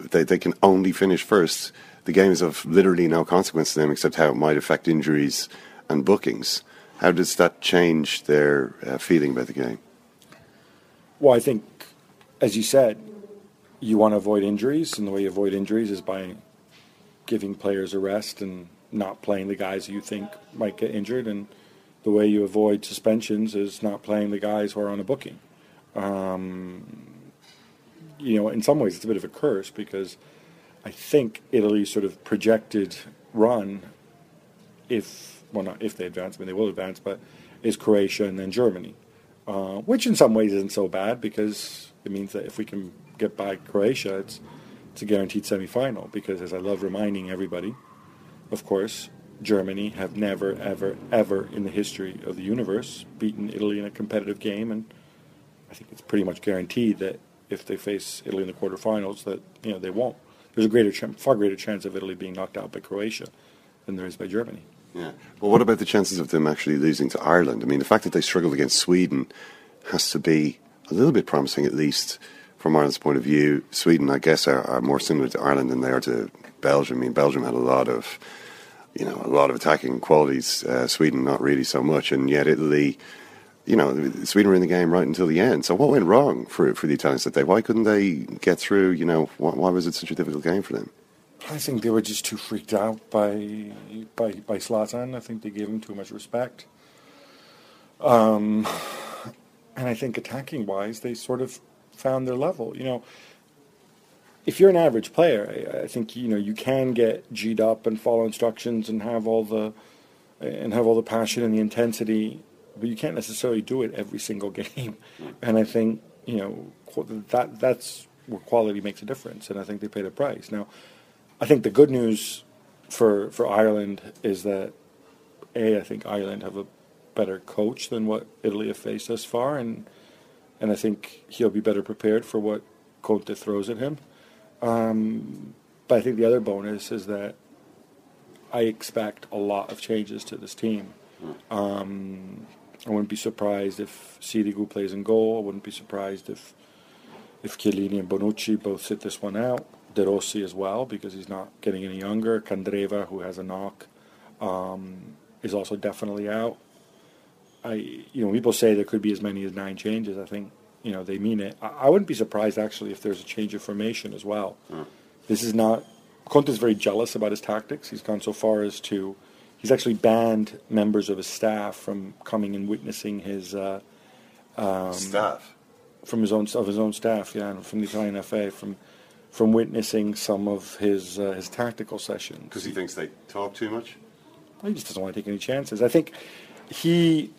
They they can only finish first. The game is of literally no consequence to them, except how it might affect injuries and bookings. How does that change their uh, feeling about the game? Well, I think, as you said, you want to avoid injuries, and the way you avoid injuries is by giving players a rest and not playing the guys you think might get injured. And the way you avoid suspensions is not playing the guys who are on a booking. Um, you know, in some ways, it's a bit of a curse because I think Italy's sort of projected run, if well, not if they advance, I mean they will advance, but is Croatia and then Germany, uh, which in some ways isn't so bad because it means that if we can get by Croatia, it's it's a guaranteed semi-final. Because as I love reminding everybody, of course, Germany have never, ever, ever in the history of the universe beaten Italy in a competitive game, and I think it's pretty much guaranteed that if they face Italy in the quarterfinals, that you know they won't. There's a greater, far greater chance of Italy being knocked out by Croatia than there is by Germany. Yeah. Well, what about the chances of them actually losing to Ireland? I mean, the fact that they struggled against Sweden has to be a little bit promising, at least from Ireland's point of view. Sweden, I guess, are, are more similar to Ireland than they are to Belgium. I mean, Belgium had a lot of, you know, a lot of attacking qualities. Uh, Sweden, not really so much, and yet Italy. You know, Sweden were in the game right until the end. So what went wrong for for the Italians that day? Why couldn't they get through? You know, why, why was it such a difficult game for them? I think they were just too freaked out by by by Zlatan. I think they gave him too much respect. Um, and I think attacking wise, they sort of found their level. You know, if you're an average player, I, I think you know you can get g'd up and follow instructions and have all the and have all the passion and the intensity, but you can't necessarily do it every single [LAUGHS] game. And I think you know that that's where quality makes a difference, and I think they paid a price. Now, I think the good news for for Ireland is that a I think Ireland have a better coach than what Italy have faced thus far, and and I think he'll be better prepared for what Conte throws at him. Um, but I think the other bonus is that I expect a lot of changes to this team. Um, I wouldn't be surprised if Sirigu plays in goal. I wouldn't be surprised if if Chiellini and Bonucci both sit this one out. De Rossi as well because he's not getting any younger. Candreva, who has a knock, um, is also definitely out. I, you know, people say there could be as many as nine changes. I think, you know, they mean it. I, I wouldn't be surprised actually if there's a change of formation as well. This is not. Conte's very jealous about his tactics. He's gone so far as to, he's actually banned members of his staff from coming and witnessing his uh, um, Staff? from his own of his own staff, yeah, and from the Italian FA from from witnessing some of his uh, his tactical sessions. Because he thinks they talk too much. He just doesn't want to take any chances. I think he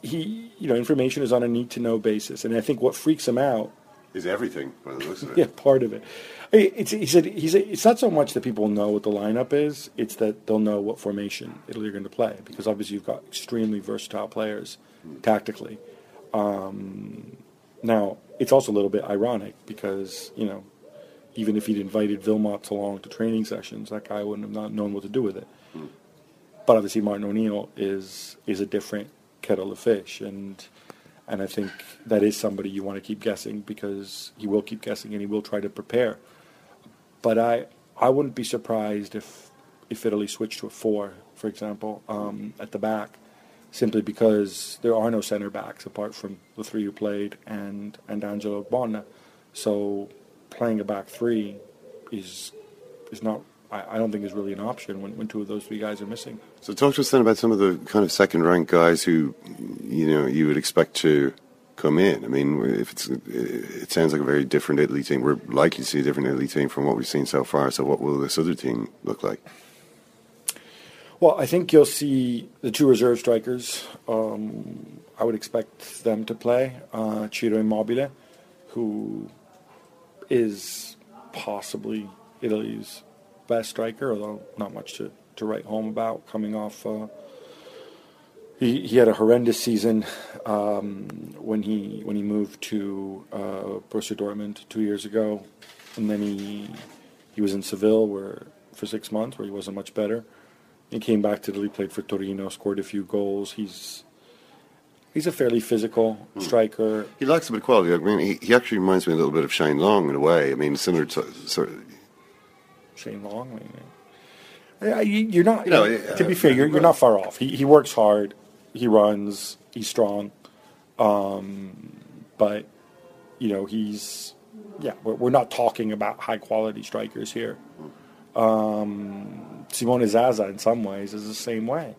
he you know information is on a need to know basis, and I think what freaks him out Is everything by the looks of it. [LAUGHS] yeah, part of it. It's, he said he's, it's not so much that people know what the lineup is; it's that they'll know what formation Italy are going to play because obviously you've got extremely versatile players tactically. Um, now it's also a little bit ironic because you know even if he'd invited Vilmot along to training sessions, that guy wouldn't have not known what to do with it. But obviously Martin O'Neill is is a different kettle of fish, and and I think that is somebody you want to keep guessing because he will keep guessing and he will try to prepare. But I I wouldn't be surprised if if Italy switched to a four, for example, um, at the back, simply because there are no centre backs apart from the three who played and and Angelo Ogbonna. So playing a back three is is not. I, I don't think is really an option when, when two of those three guys are missing. So talk to us then about some of the kind of second rank guys who, you know, you would expect to come in. I mean, if it's, it sounds like a very different Italy team. We're likely to see a different Italy team from what we've seen so far. So what will this other team look like? Well, I think you'll see the two reserve strikers. Um, I would expect them to play. Uh, Ciro Immobile, who is possibly Italy's best striker, although not much to, to write home about. Coming off, uh, he he had a horrendous season um, when he when he moved to uh, Borussia Dortmund two years ago, and then he he was in Seville where for six months where he wasn't much better. He came back to Italy, played for Torino, scored a few goals. He's he's a fairly physical striker. He likes a bit of quality. I mean, he, he actually reminds me a little bit of Shane Long in a way. I mean, similar to sort of. Shane Long. I mean, yeah, you- you're not. You know, to be uh, fair, you're, you're not far off. He he works hard. He runs. He's strong. Um, but you know, he's yeah. We're, we're not talking about high quality strikers here. Um, Simone Zaza, in some ways, is the same way.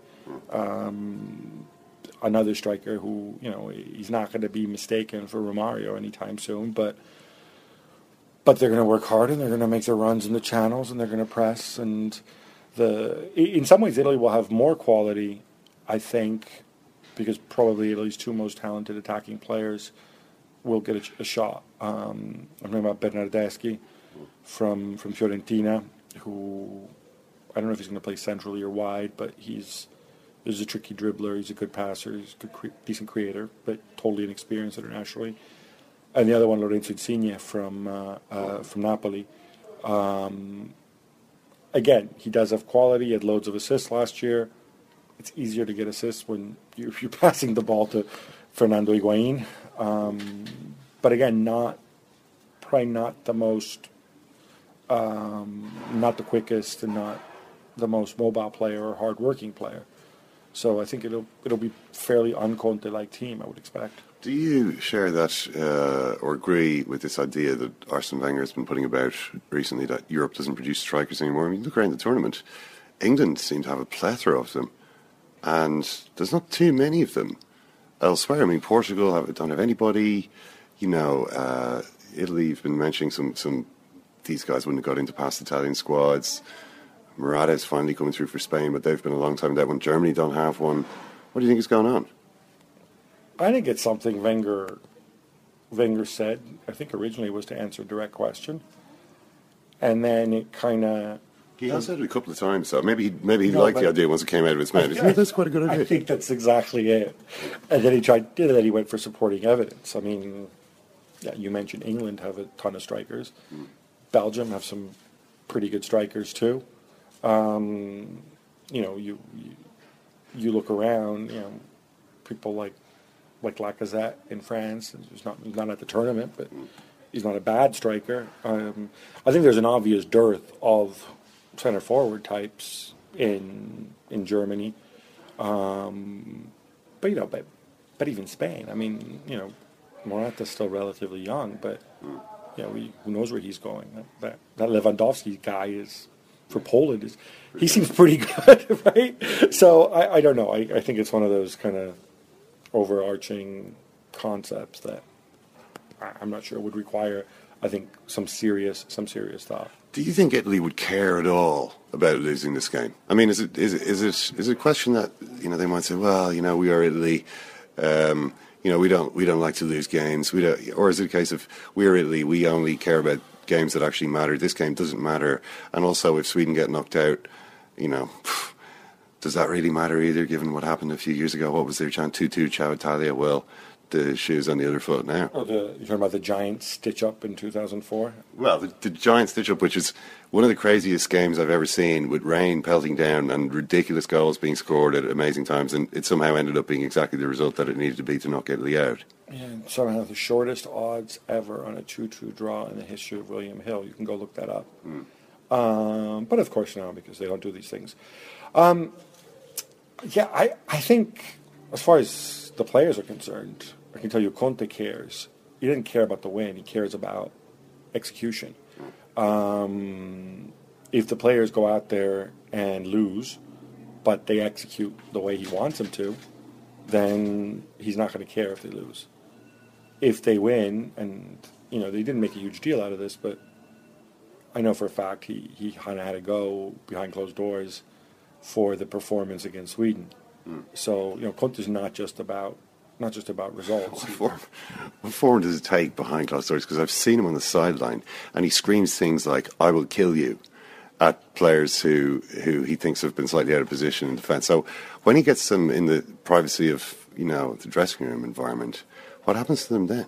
Um, another striker who you know he's not going to be mistaken for Romario anytime soon, but but they're going to work hard and they're going to make their runs in the channels and they're going to press and the in some ways Italy will have more quality, I think, because probably Italy's two most talented attacking players will get a, a shot. Um, I'm talking about Bernardeschi from from Fiorentina, who I don't know if he's going to play centrally or wide, but he's he's a tricky dribbler. He's a good passer. He's a good, decent creator, but totally inexperienced internationally. And the other one, Lorenzo Insigne from uh, uh, from Napoli. Um, again, he does have quality. He had loads of assists last year. It's easier to get assists when you're, [LAUGHS] you're passing the ball to Fernando Higuain. Um, but again, not probably not the most, um, not the quickest, and not the most mobile player or hard-working player. So I think it'll it'll be fairly unconte-like team. I would expect. Do you share that uh, or agree with this idea that Arsene Wenger has been putting about recently that Europe doesn't produce strikers anymore? I mean, look around the tournament. England seem to have a plethora of them, and there's not too many of them elsewhere. I mean, Portugal have, don't have anybody. You know, uh, Italy, you've been mentioning some, some. These guys wouldn't have got into past Italian squads. Morata is finally coming through for Spain, but they've been a long time without one. Germany don't have one. What do you think is going on? I think it's something Wenger Wenger said. I think originally it was to answer a direct question, and then it kind of. He has said it a couple of times, so maybe he, maybe he No, liked the idea once it came out of his mouth. He said, "Yeah, that's quite a good idea. I think that's exactly it. And then he tried. And then he went for supporting evidence. I mean, yeah, you mentioned England have a ton of strikers. Mm. Belgium have some pretty good strikers too. Um, you know, you, you look around. You know, people like like Lacazette in France. He's not he's not at the tournament, but he's not a bad striker. Um, I think there's an obvious dearth of center forward types in in Germany. Um, but you know, but but even Spain. I mean, you know, Morata's still relatively young, but you know, we, who knows where he's going? That that Lewandowski guy is for Poland is he seems pretty [LAUGHS] good, right? So I, I don't know. I, I think it's one of those kind of overarching concepts that I- I'm not sure would require. I think some serious some serious thought. Do you think Italy would care at all about losing this game? I mean, is it is it is it is it a question that you know they might say, well, you know, we are Italy, um, you know, we don't we don't like to lose games, we don't, or is it a case of we're Italy, we only care about games that actually matter. This game doesn't matter, and also if Sweden get knocked out, you know. [SIGHS] Does that really matter either, given what happened a few years ago? What was their chant? 2 2 Ciao Italia. Well, the shoe's on the other foot now. Oh, the, you're talking about the giant stitch up in 2004? Well, the, the giant stitch up, which is one of the craziest games I've ever seen, with rain pelting down and ridiculous goals being scored at amazing times, and it somehow ended up being exactly the result that it needed to be to knock Italy out. And somehow the shortest odds ever on a 2 2 draw in the history of William Hill. You can go look that up. Um, but of course, now because they don't do these things. Um, yeah, I, I think as far as the players are concerned, I can tell you Conte cares. He didn't care about the win, he cares about execution. Um, if the players go out there and lose, but they execute the way he wants them to, then he's not going to care if they lose. If they win, and you know they didn't make a huge deal out of this, but I know for a fact he he kind of had to go behind closed doors for the performance against Sweden. Hmm. So you know is not just about not just about results. [LAUGHS] What form does it take behind closed doors? Because I've seen him on the sideline, and he screams things like "I will kill you," at players who who he thinks have been slightly out of position in defence. So when he gets them in the privacy of you know the dressing room environment, what happens to them then?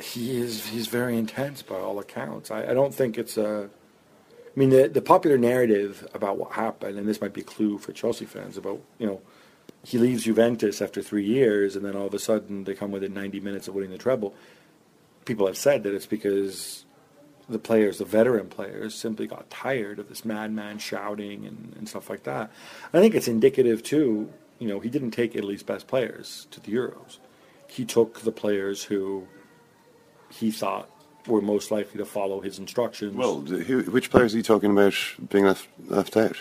he is he's very intense by all accounts. I, I don't think it's a. I mean, the the popular narrative about what happened, and this might be a clue for Chelsea fans about you know, he leaves Juventus after three years, and then all of a sudden they come within 90 minutes of winning the treble. People have said that it's because the players, the veteran players, simply got tired of this madman shouting and, and stuff like that. I think it's indicative too. You know, he didn't take Italy's best players to the Euros. He took the players who he thought were most likely to follow his instructions. Well, who, which players are you talking about being left left out?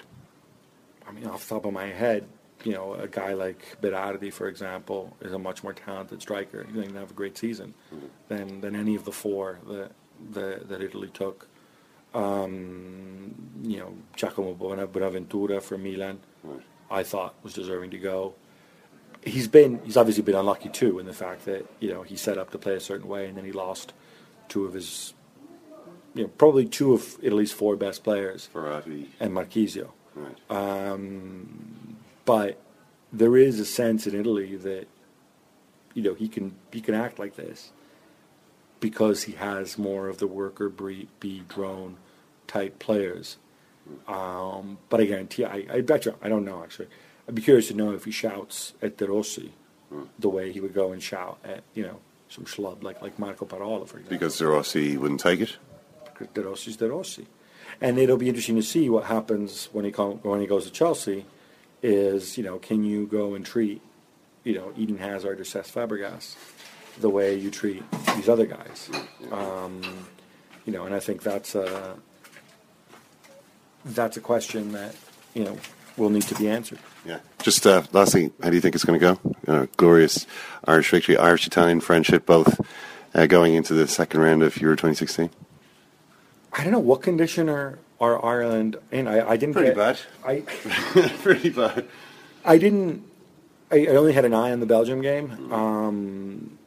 I mean, off the top of my head, you know, a guy like Berardi, for example, is a much more talented striker. He's going to have a great season mm-hmm. than than any of the four that that, that Italy took. Um, you know, Giacomo Bonaventura for Milan, right. I thought was deserving to go he's been he's obviously been unlucky too in the fact that you know he set up to play a certain way and then he lost two of his you know probably two of Italy's four best players Verratti and Marchisio. Right. Um, but there is a sense in Italy that you know he can he can act like this because he has more of the worker bee drone type players. Um, but I guarantee I, I bet you I don't know actually. I'd be curious to know if he shouts at De Rossi hmm. the way he would go and shout at, you know, some schlub like, like Marco Parolo, for example. Because De Rossi wouldn't take it? De Rossi's De Rossi. And it'll be interesting to see what happens when he, come, when he goes to Chelsea is, you know, can you go and treat, you know, Eden Hazard or Cesc Fabregas the way you treat these other guys? Um, you know, and I think that's a, that's a question that, you know, will need to be answered. Yeah. Just uh, lastly, how do you think it's going to go? Uh, glorious Irish victory, Irish Italian friendship, both uh, going into the second round of Euro 2016. I don't know what condition are, are Ireland in. I, I didn't pretty get, bad. I [LAUGHS] pretty bad. I didn't. I, I, only had an eye on the Belgium game. Um,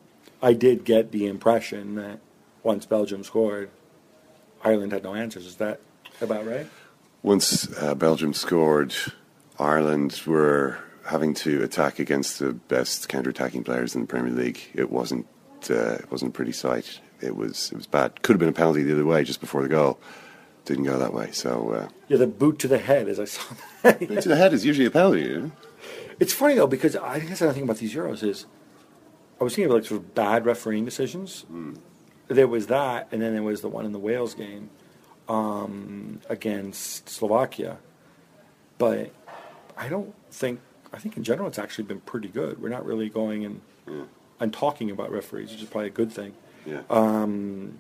I did get the impression that once Belgium scored, Ireland had no answers. Is that about right? Once uh, Belgium scored, Ireland were having to attack against the best counter-attacking players in the Premier League. It wasn't uh, it wasn't a pretty sight. It was it was bad. Could have been a penalty the other way just before the goal. Didn't go that way. So uh, yeah, the boot to the head, as I saw. boot to the head is usually a penalty. It's funny though because I guess another thing about these Euros is I was thinking of like sort of bad refereeing decisions. Mm. There was that, and then there was the one in the Wales game um, against Slovakia. But I don't think I think in general it's actually been pretty good. We're not really going and yeah. and talking about referees, which is probably a good thing. Yeah. Um,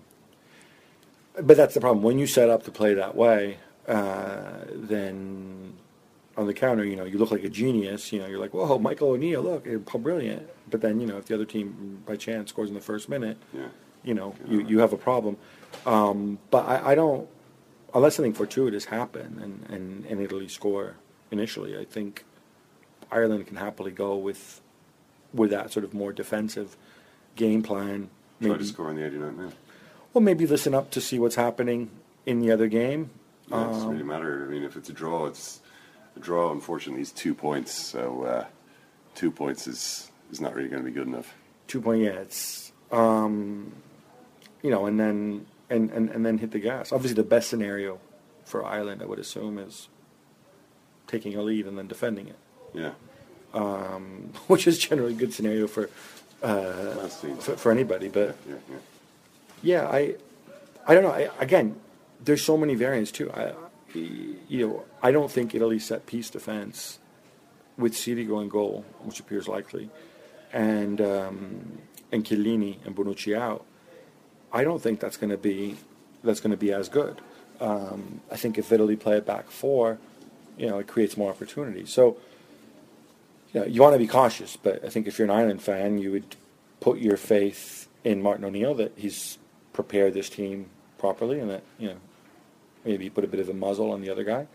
but that's the problem when you set up to play that way. Uh, then on the counter, you know, you look like a genius. You know, you're like, whoa, Michael O'Neill, look, how brilliant. But then, you know, if the other team by chance scores in the first minute, yeah. you know, you, you have a problem. Um, but I, I don't, unless something fortuitous happen and, and, and Italy score initially. I think Ireland can happily go with with that sort of more defensive game plan. Maybe, Try to score in the 89th minute. Well, maybe listen up to see what's happening in the other game. Yeah, it doesn't really um, matter. I mean, if it's a draw, it's a draw. Unfortunately, is two points. So uh, two points is is not really going to be good enough. Two point, yeah. It's um, you know, and then and, and and then hit the gas. Obviously, the best scenario for Ireland, I would assume, is taking a lead and then defending it. Yeah. Um, [LAUGHS] which is generally a good scenario for uh, for, for, anybody. But yeah, yeah, yeah. I I don't know. I, again, there's so many variants too. I you know I don't think Italy set piece defense with Sirigu going goal, which appears likely, and um, and Chiellini and Bonucci out. I don't think that's going to be that's going to be as good. Um, I think if Italy play a back four, you know, it creates more opportunities. So, you know, you want to be cautious, but I think if you're an Ireland fan, you would put your faith in Martin O'Neill that he's prepared this team properly and that, you know, maybe put a bit of a muzzle on the other guy.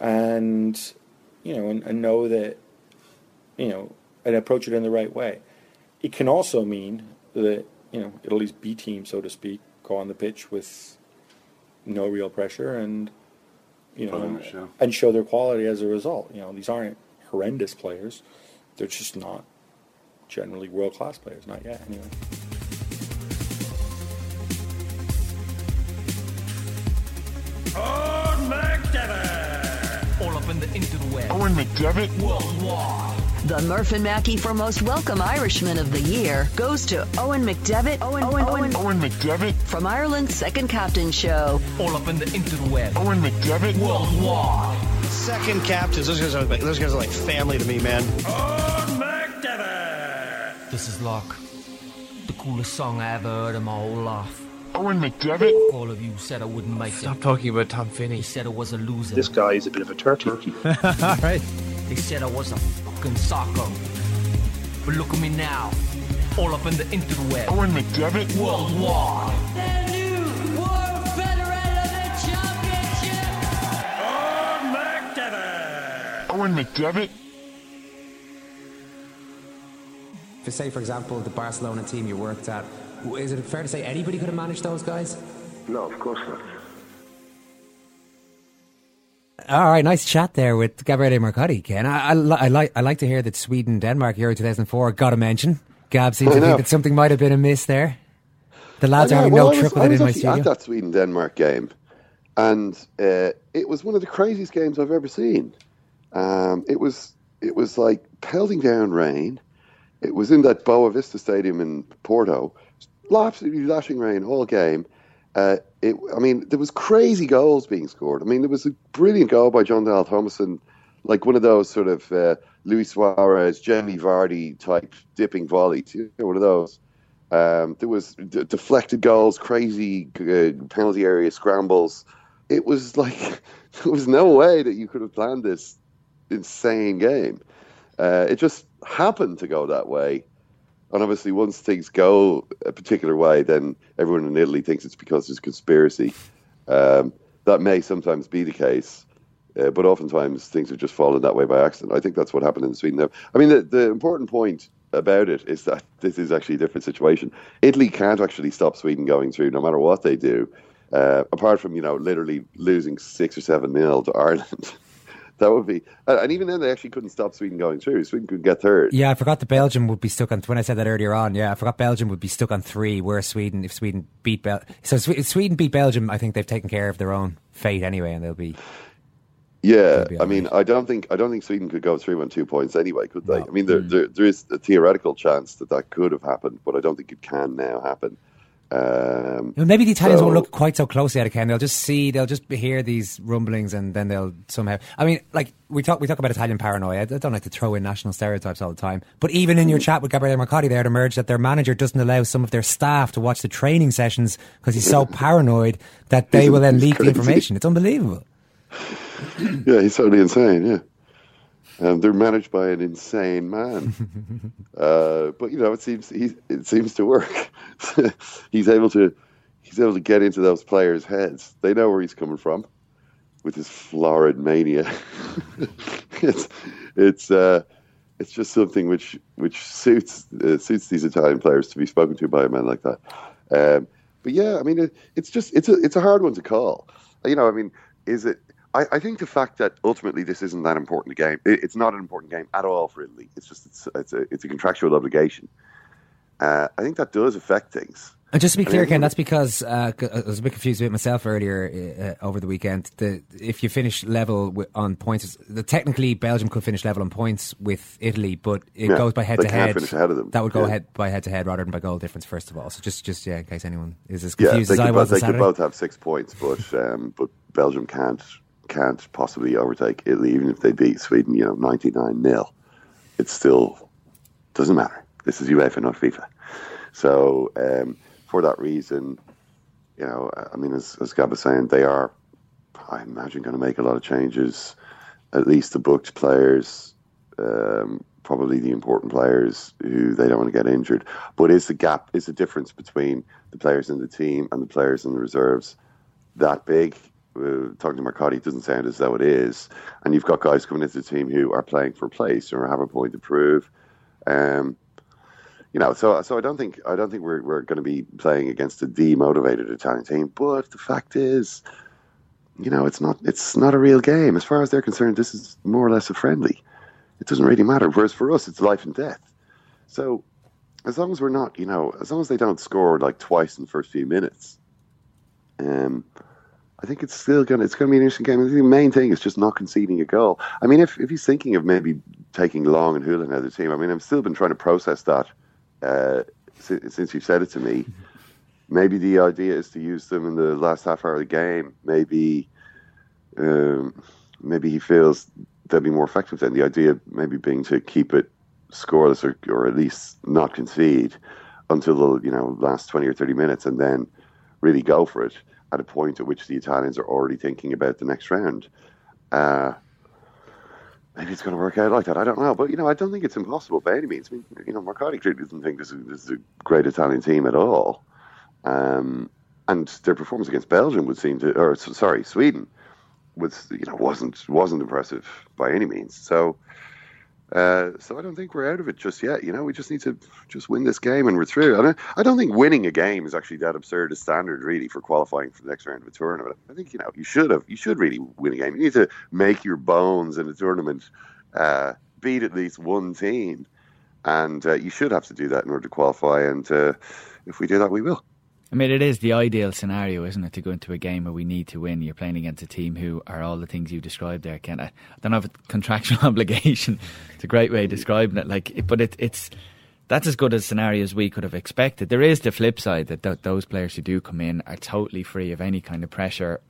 And, you know, and, and know that, you know, and approach it in the right way. It can also mean that, you know, Italy's B team, so to speak, go on the pitch with no real pressure and you know, and, show. and show their quality as a result. You know, these aren't horrendous players; they're just not generally world class players, not yet, anyway. Owen McDevitt. All up in the interweb. Owen McDevitt. Worldwide. The Murph and Mackey for Most Welcome Irishman of the Year goes to Owen McDevitt. Owen, Owen, Owen, Owen McDevitt. from Ireland's Second Captain Show. All up in the interweb. Owen McDevitt. Worldwide. Second captains. Those guys are like those guys are like family to me, man. Owen McDevitt. This is like the coolest song I ever heard in my whole life. Owen McDevitt. All of you said I wouldn't make Stop it. Stop talking about Tom Finney. They said I was a loser. This guy is a bit of a turkey. [LAUGHS] All right. They said I was a fucking soccer. But look at me now. All up in the interweb. Owen McDevitt. Worldwide. Owen McDevitt. Owen McDevitt. For say, for example, the Barcelona team you worked at, is it fair to say anybody could have managed those guys? No, of course not. All right, nice chat there with Gabriele Marcotti, Ken. I, I, I like I like to hear that Sweden Denmark Euro 2004 got a mention. Gab seems to think that something might have been amiss there. The lads are having well, no was, trick with it in my studio. at that Sweden Denmark game, and uh, it was one of the craziest games I've ever seen. Um, it was it was like pelting down rain. It was in that Boa Vista Stadium in Porto, absolutely lashing rain all game. Uh, it, I mean, there was crazy goals being scored. I mean, there was a brilliant goal by Jon Dahl Tomasson, like one of those sort of uh, Luis Suarez, Jamie Vardy type dipping volleys. You know, one of those. Um, there was d- deflected goals, crazy uh, penalty area scrambles. It was like [LAUGHS] there was no way that you could have planned this insane game. Uh, it just happened to go that way. And obviously, once things go a particular way, then everyone in Italy thinks it's because there's a conspiracy. Um, that may sometimes be the case, uh, but oftentimes things have just fallen that way by accident. I think that's what happened in Sweden. I mean, the, the important point about it is that [LAUGHS] this is actually a different situation. Italy can't actually stop Sweden going through, no matter what they do. Uh, apart from you know literally losing six or seven nil to Ireland, [LAUGHS] that would be. And even then, they actually couldn't stop Sweden going through. Sweden could get third. Yeah, I forgot that Belgium would be stuck on. When I said that earlier on, yeah, I forgot Belgium would be stuck on three. Where Sweden, if Sweden beat Bel, so if Sweden beat Belgium, I think they've taken care of their own fate anyway, and they'll be. Yeah, I mean, I don't think I don't think Sweden could go through on two points anyway, could they? I mean, there, mm. there there is a theoretical chance that that could have happened, but I don't think it can now happen. Um, maybe the Italians so- won't look quite so closely at it, Ken. They'll just see, they'll just hear these rumblings, and then they'll somehow. I mean, like we talk, we talk about Italian paranoia. I don't like to throw in national stereotypes all the time, but even in your chat with Gabriele Marcotti, there it emerged that their manager doesn't allow some of their staff to watch the training sessions because he's so [LAUGHS] paranoid that they will then leak the information. It's unbelievable. yeah, he's totally insane. Yeah, um, they're managed by an insane man. [LAUGHS] uh, but you know, it seems he, it seems to work. [LAUGHS] he's able to he's able to get into those players' heads. They know where he's coming from with his florid mania. [LAUGHS] it's it's uh, it's just something which which suits uh, suits these Italian players to be spoken to by a man like that. Um, but yeah, I mean, it, it's just it's a it's a hard one to call. You know, I mean, is it? I, I think the fact that ultimately this isn't that important a game. It, it's not an important game at all for Italy. It's just it's it's a it's a contractual obligation. Uh, I think that does affect things. And just to be I clear, mean, Ken, that's because uh, I was a bit confused with myself earlier uh, over the weekend. The, if you finish level on points, the, technically Belgium could finish level on points with Italy, but it Yeah, goes by head they to can't head. finish ahead of them. That would go Yeah. ahead by head to head rather than by goal difference. First of all, so just just yeah, in case anyone is as Yeah, confused they as I both, was they could both have six points, but um, but Belgium can't can't possibly overtake Italy, even if they beat Sweden, you know, ninety nine 0 It still doesn't matter. This is UEFA, not FIFA. So um, for that reason, you know, I mean, as, as Gab was saying, they are, I imagine, going to make a lot of changes. At least the booked players, um, probably the important players who they don't want to get injured. But is the gap, is the difference between the players in the team and the players in the reserves that big? Uh, talking to Marcotti, it doesn't sound as though it is. And you've got guys coming into the team who are playing for a place or have a point to prove. Um, you know, so so I don't think I don't think we're we're going to be playing against a demotivated Italian team. But the fact is, you know, it's not it's not a real game. As far as they're concerned, this is more or less a friendly. It doesn't really matter. Whereas for us, it's life and death. So as long as we're not, you know, as long as they don't score like twice in the first few minutes, um, I think it's still gonna it's gonna be an interesting game. I think the main thing is just not conceding a goal. I mean, if if he's thinking of maybe taking Long and out of the team, I mean, I've still been trying to process that uh, since, since you said it to me. [LAUGHS] Maybe the idea is to use them in the last half hour of the game. Maybe, um, maybe he feels they'll be more effective then. The idea maybe being to keep it scoreless or, or at least not concede until the you know last twenty or thirty minutes, and then really go for it at a point at which the Italians are already thinking about the next round. Uh, maybe it's going to work out like that. I don't know, but you know, I don't think it's impossible by any means. I mean, you know, Marcotti clearly doesn't think this is, this is a great Italian team at all, um, and their performance against Belgium would seem to, or sorry, Sweden, was you know wasn't wasn't impressive by any means. So. Uh, so I don't think we're out of it just yet. You know, we just need to just win this game and we're through. I don't, I don't think winning a game is actually that absurd a standard, really, for qualifying for the next round of a tournament. I think you know you should have, you should really win a game. You need to make your bones in a tournament, uh, beat at least one team, and uh, you should have to do that in order to qualify. And uh, if we do that, we will. I mean, it is the ideal scenario, isn't it, to go into a game where we need to win. You're playing against a team who are all the things you described there, Ken. I, don't if it's contractual [LAUGHS] obligation. It's a great way of describing it. Like, but it, it's that's as good a scenario as we could have expected. There is the flip side that th- those players who do come in are totally free of any kind of pressure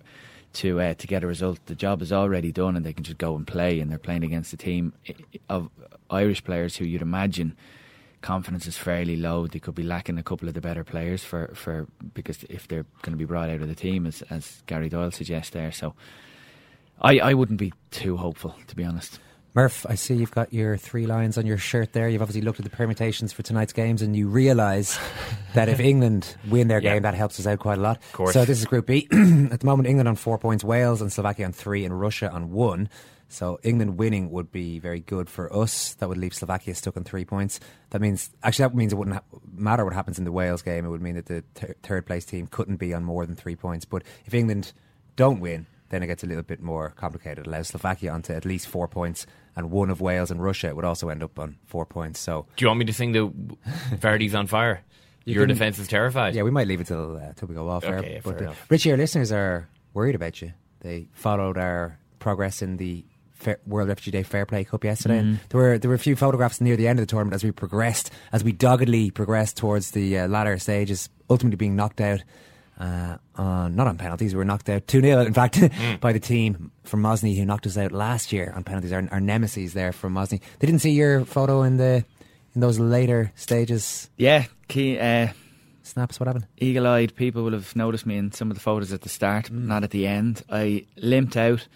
to uh, to get a result. The job is already done, and they can just go and play. And they're playing against a team of Irish players who you'd imagine confidence is fairly low. They could be lacking a couple of the better players for, for because if they're going to be brought out of the team, as as Gary Doyle suggests there. So I I wouldn't be too hopeful, to be honest. Murph, I see you've got your three lines on your shirt there. You've obviously looked at the permutations for tonight's games and you realise [LAUGHS] that if England win their Yeah. game, that helps us out quite a lot. So this is Group B. [CLEARS THROAT] at the moment, England on four points, Wales and Slovakia on three, and Russia on one. So England winning would be very good for us. That would leave Slovakia stuck on three points. That means actually that means it wouldn't ha- matter what happens in the Wales game. It would mean that the th- third place team couldn't be on more than three points. But if England don't win, then it gets a little bit more complicated. It allows Slovakia onto at least four points, and one of Wales and Russia would also end up on four points. So Do you want me to sing the [LAUGHS] Vardy's on fire? You Your can- defence is terrified. Yeah, we might leave it till uh, till we go off air. Okay, but fair the. Richie, our listeners are worried about you. They followed our progress in the Fair, World Refugee Day Fair Play Cup yesterday. Mhm. there were there were a few photographs near the end of the tournament as we progressed, as we doggedly progressed towards the uh, latter stages, ultimately being knocked out. Uh, on, not on penalties, we were knocked out 2 0, in fact, Mm. [LAUGHS] by the team from Mosney who knocked us out last year on penalties. Our, our nemesis there from Mosney. They didn't see your photo in the in those later stages. Yeah, key, uh, snaps. What happened? Eagle-eyed people will have noticed me in some of the photos at the start, Mm. not at the end. I limped out,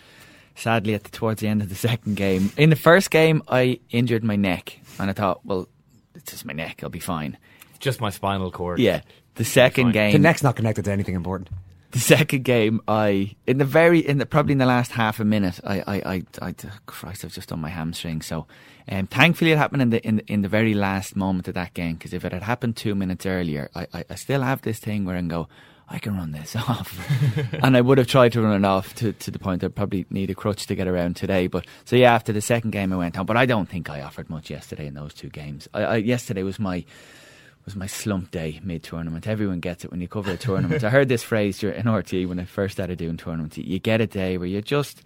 sadly, at the, towards the end of the [LAUGHS] second game. In the first game, I injured my neck, and I thought, well, it's just my neck. I'll be fine. Just my spinal cord. Yeah. The second game, The neck's not connected to anything important. the second game, I in the very in the probably in the last half a minute, I I I, I Christ, I've just done my hamstring. So, um, thankfully, it happened in the in the, in the very last moment of that game. Because if it had happened two minutes earlier, I, I I still have this thing where I can go. I can run this [LAUGHS] off, and I would have tried to run it off to, to the point that I'd probably need a crutch to get around today. But so yeah, after the second game, I went on. But I don't think I offered much yesterday in those two games. I, I, yesterday was my was my slump day mid tournament. Everyone gets it when you cover a tournament. I heard this phrase in RT when I first started doing tournaments. You get a day where you're just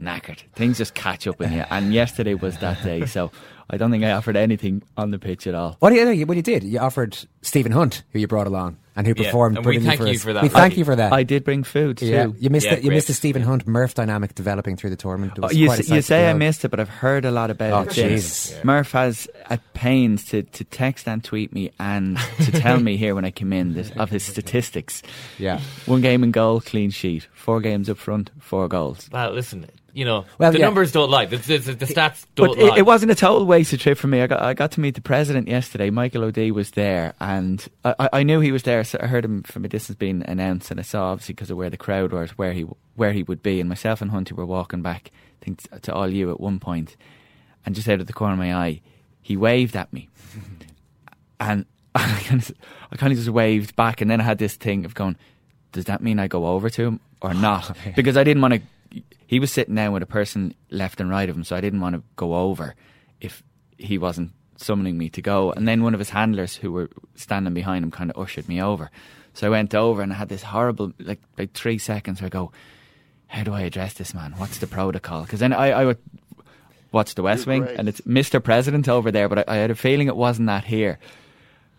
knackered. Things just catch up in you. And yesterday was that day. So I don't think I offered anything on the pitch at all. What do you? What you did? You offered Stephen Hunt, who you brought along and who Yeah, performed. and we thank for you us. for that. We thank I- you for that. I did bring food Yeah, too. you missed Yeah, the, you missed the great. Stephen Hunt Murph dynamic developing through the tournament. It Oh, you, quite a s- you say I missed it, but I've heard a lot about Oh, it. Jesus. Yeah. Murph has at pains to, to text and tweet me and to tell me here when I come in this, of his statistics. Yeah. One game in goal, clean sheet. Four games up front, four goals. Well, listen, you know, Well, the yeah. numbers don't lie. The, the, the stats don't But lie. it, it wasn't a total wasted trip for me. I got I got to meet the president yesterday. Michael D was there, and I, I- knew he was there. So I heard him from a distance being announced, and I saw obviously because of where the crowd was, where he where he would be. And myself and Hunter were walking back, I think to all you at one point, and just out of the corner of my eye, he waved at me, [LAUGHS] and [LAUGHS] I kind of I kind of just waved back, and then I had this thing of going. Does that mean I go over to him? or not [LAUGHS] because I didn't want to. He was sitting down with a person left and right of him, so I didn't want to go over if he wasn't summoning me to go. And then one of his handlers who were standing behind him kind of ushered me over. So I went over and I had this horrible, like, like three seconds where I go, how do I address this man? What's the protocol? Because then I, I would watch The West Wing and it's Mr. President over there, but I, I had a feeling it wasn't that here.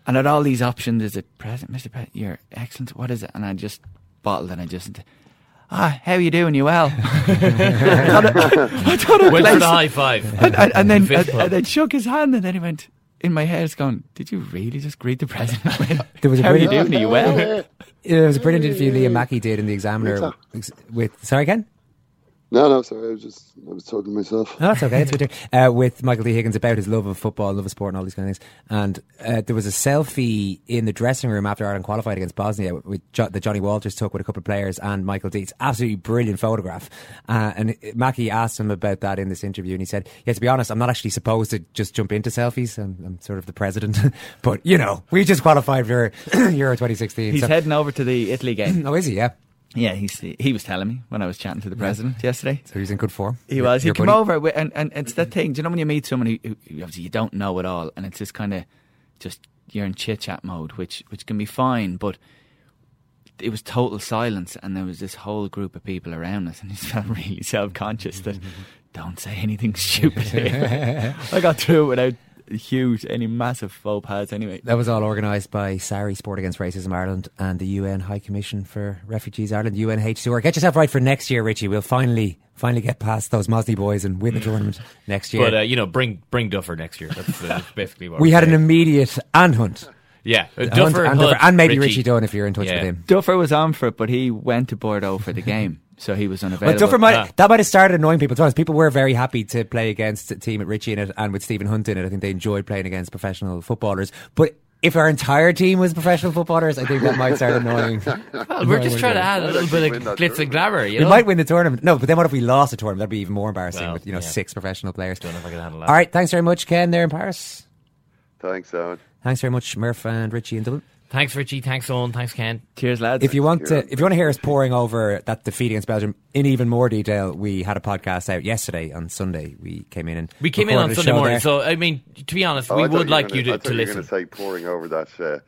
And I had all these options. Is it President, Mr. President? You're excellent. What is it? And I just bottled and I just, ah, how are you doing? You well? [LAUGHS] I thought it- I thought Went for the high five. And, and, and then [LAUGHS] Fist and, and then shook his hand and then he went, in my head, it's going, did you really just greet the president? [LAUGHS] There was a how are you doing? Are you well? It was a brilliant interview Liam Mackey did in the Examiner with. Sorry, again. No, no, sorry. I was just I was talking to myself. No, that's okay. It's good. [LAUGHS] Uh, with Michael D. Higgins about his love of football, love of sport, and all these kind of things. And uh, there was a selfie in the dressing room after Ireland qualified against Bosnia with jo- that Johnny Walters took with a couple of players and Michael D. It's absolutely brilliant photograph. Uh, and Mackie asked him about that in this interview, and he said, "Yeah, to be honest, I'm not actually supposed to just jump into selfies. I'm, I'm sort of the president, [LAUGHS] but you know, we just qualified for [CLEARS THROAT] Euro 2016. He's so- heading over to the Italy game. [CLEARS THROAT] oh, is he? Yeah. Yeah, he's, he was telling me when I was chatting to the president yesterday. So he's in good form. He was. He your came buddy? over, with, and, and it's that thing. Do you know when you meet someone who, who obviously you don't know at all, and it's just kind of just you're in chit chat mode, which which can be fine, but it was total silence, and there was this whole group of people around us, and [LAUGHS] he felt really self conscious that [LAUGHS] don't say anything stupid. here. [LAUGHS] I got through without huge, any massive faux pas. Anyway, That was all organised by SARI, Sport Against Racism Ireland, and the UN High Commission for Refugees Ireland, UNHCR. Get yourself right for next year, Richie. We'll finally, finally get past those Mosney boys and win the tournament [LAUGHS] next year. But uh, you know, bring bring Duffer next year. That's, uh, that's [LAUGHS] basically what we we're had an immediate and Hunt. Yeah, uh, Hunt Duffer, and, Hunt, Duffer, and maybe Richie. Richie Dunne if you're in touch Yeah. with him. Duffer was on for it, but he went to Bordeaux for the game, so he was Well, unavailable. Duffer might, ah. that might have started annoying people. To honest, people were very happy to play against a team at Richie in it and with Stephen Hunt in it. I think they enjoyed playing against professional footballers. But if our entire team was professional footballers, I think that might start annoying. [LAUGHS] Well, we're just trying to add a little bit of glitz and glamour. You we know? might win the tournament. No, but then what if we lost the tournament? That'd be even more embarrassing Well, with you know yeah. six professional players. Don't know if I can handle that. All right, thanks very much, Ken. There in Paris. Thanks, Owen. Thanks very much, Murph and Richie in Dublin. Thanks, Richie. Thanks, Owen. Thanks, Ken. Cheers, lads. If you want to, if you want to hear us pouring over that defeat against Belgium in even more detail, we had a podcast out yesterday on Sunday. We came in and We came in on Sunday morning, there. so I mean, to be honest, Oh, we I thought would were like gonna- you I to, thought to you listen. going to say pouring over that, uh,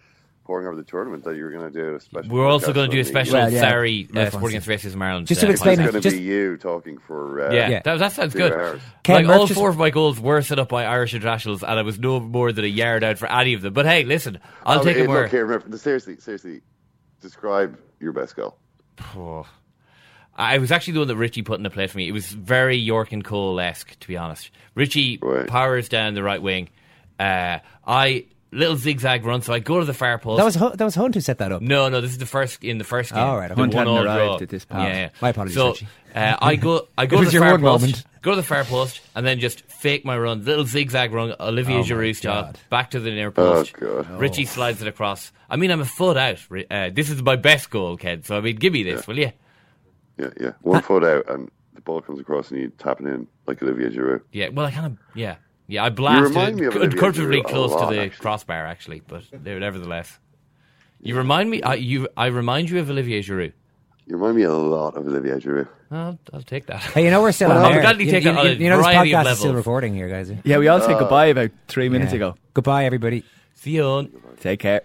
pouring over the tournament that you were going to do a special. We're also going to do a special Well, yeah, Sorry uh, Murph Sport wants Against Racism Ireland. Just to uh, explain It's going to just- be you talking for. Uh, Yeah, Yeah. That, that sounds good. hours. Ken, like Murph all four of my goals were set up by Irish internationals, and I was no more than a yard out for any of them. But hey, listen, I'll Oh, take hey, it where. Look here, remember, seriously, seriously, describe your best goal. Oh. I was actually the one that Richie put in the play for me. It was very Yorke and Cole esque, to be honest. Richie Right. powers down the right wing. Uh, I little zigzag run, so I go to the far post. That was Hu- that was Hunt who set that up. No, no, this is the first in the first game. Oh, right, The okay. Hunt one hadn't all arrived draw. at this point. Yeah, yeah. My apologies, So Richie. uh, I go, I [LAUGHS] go to the your far post, moment. go to the far post, and then just fake my run, little zigzag run, Olivier Oh, Giroud style, back to the near Oh, post. God. Richie slides it across. I mean, I'm a foot out. Uh, this is my best goal, Ken. So I mean, give me this, will you? Yeah, yeah. One foot out and the ball comes across and you tap it in like Olivier Giroud. Yeah. Well, I kind of, yeah, yeah. I blasted remind me it of [LAUGHS] uncomfortably close lot, to the actually. crossbar, actually, but nevertheless. You remind me. I, you, I remind you of Olivier Giroud. You remind me a lot of Olivier Giroud. I'll, I'll take that. Hey, you know we're still Well, on I'll air. You, take you, it on you, you know this podcast is still recording here, guys. Yeah, we all said Uh, goodbye about three minutes Yeah. ago. Goodbye, everybody. See you on. Take care.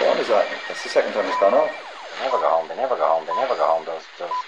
What is that? That's the second time it's gone off. They never go home. They never go home. They never go home. Those those those boys.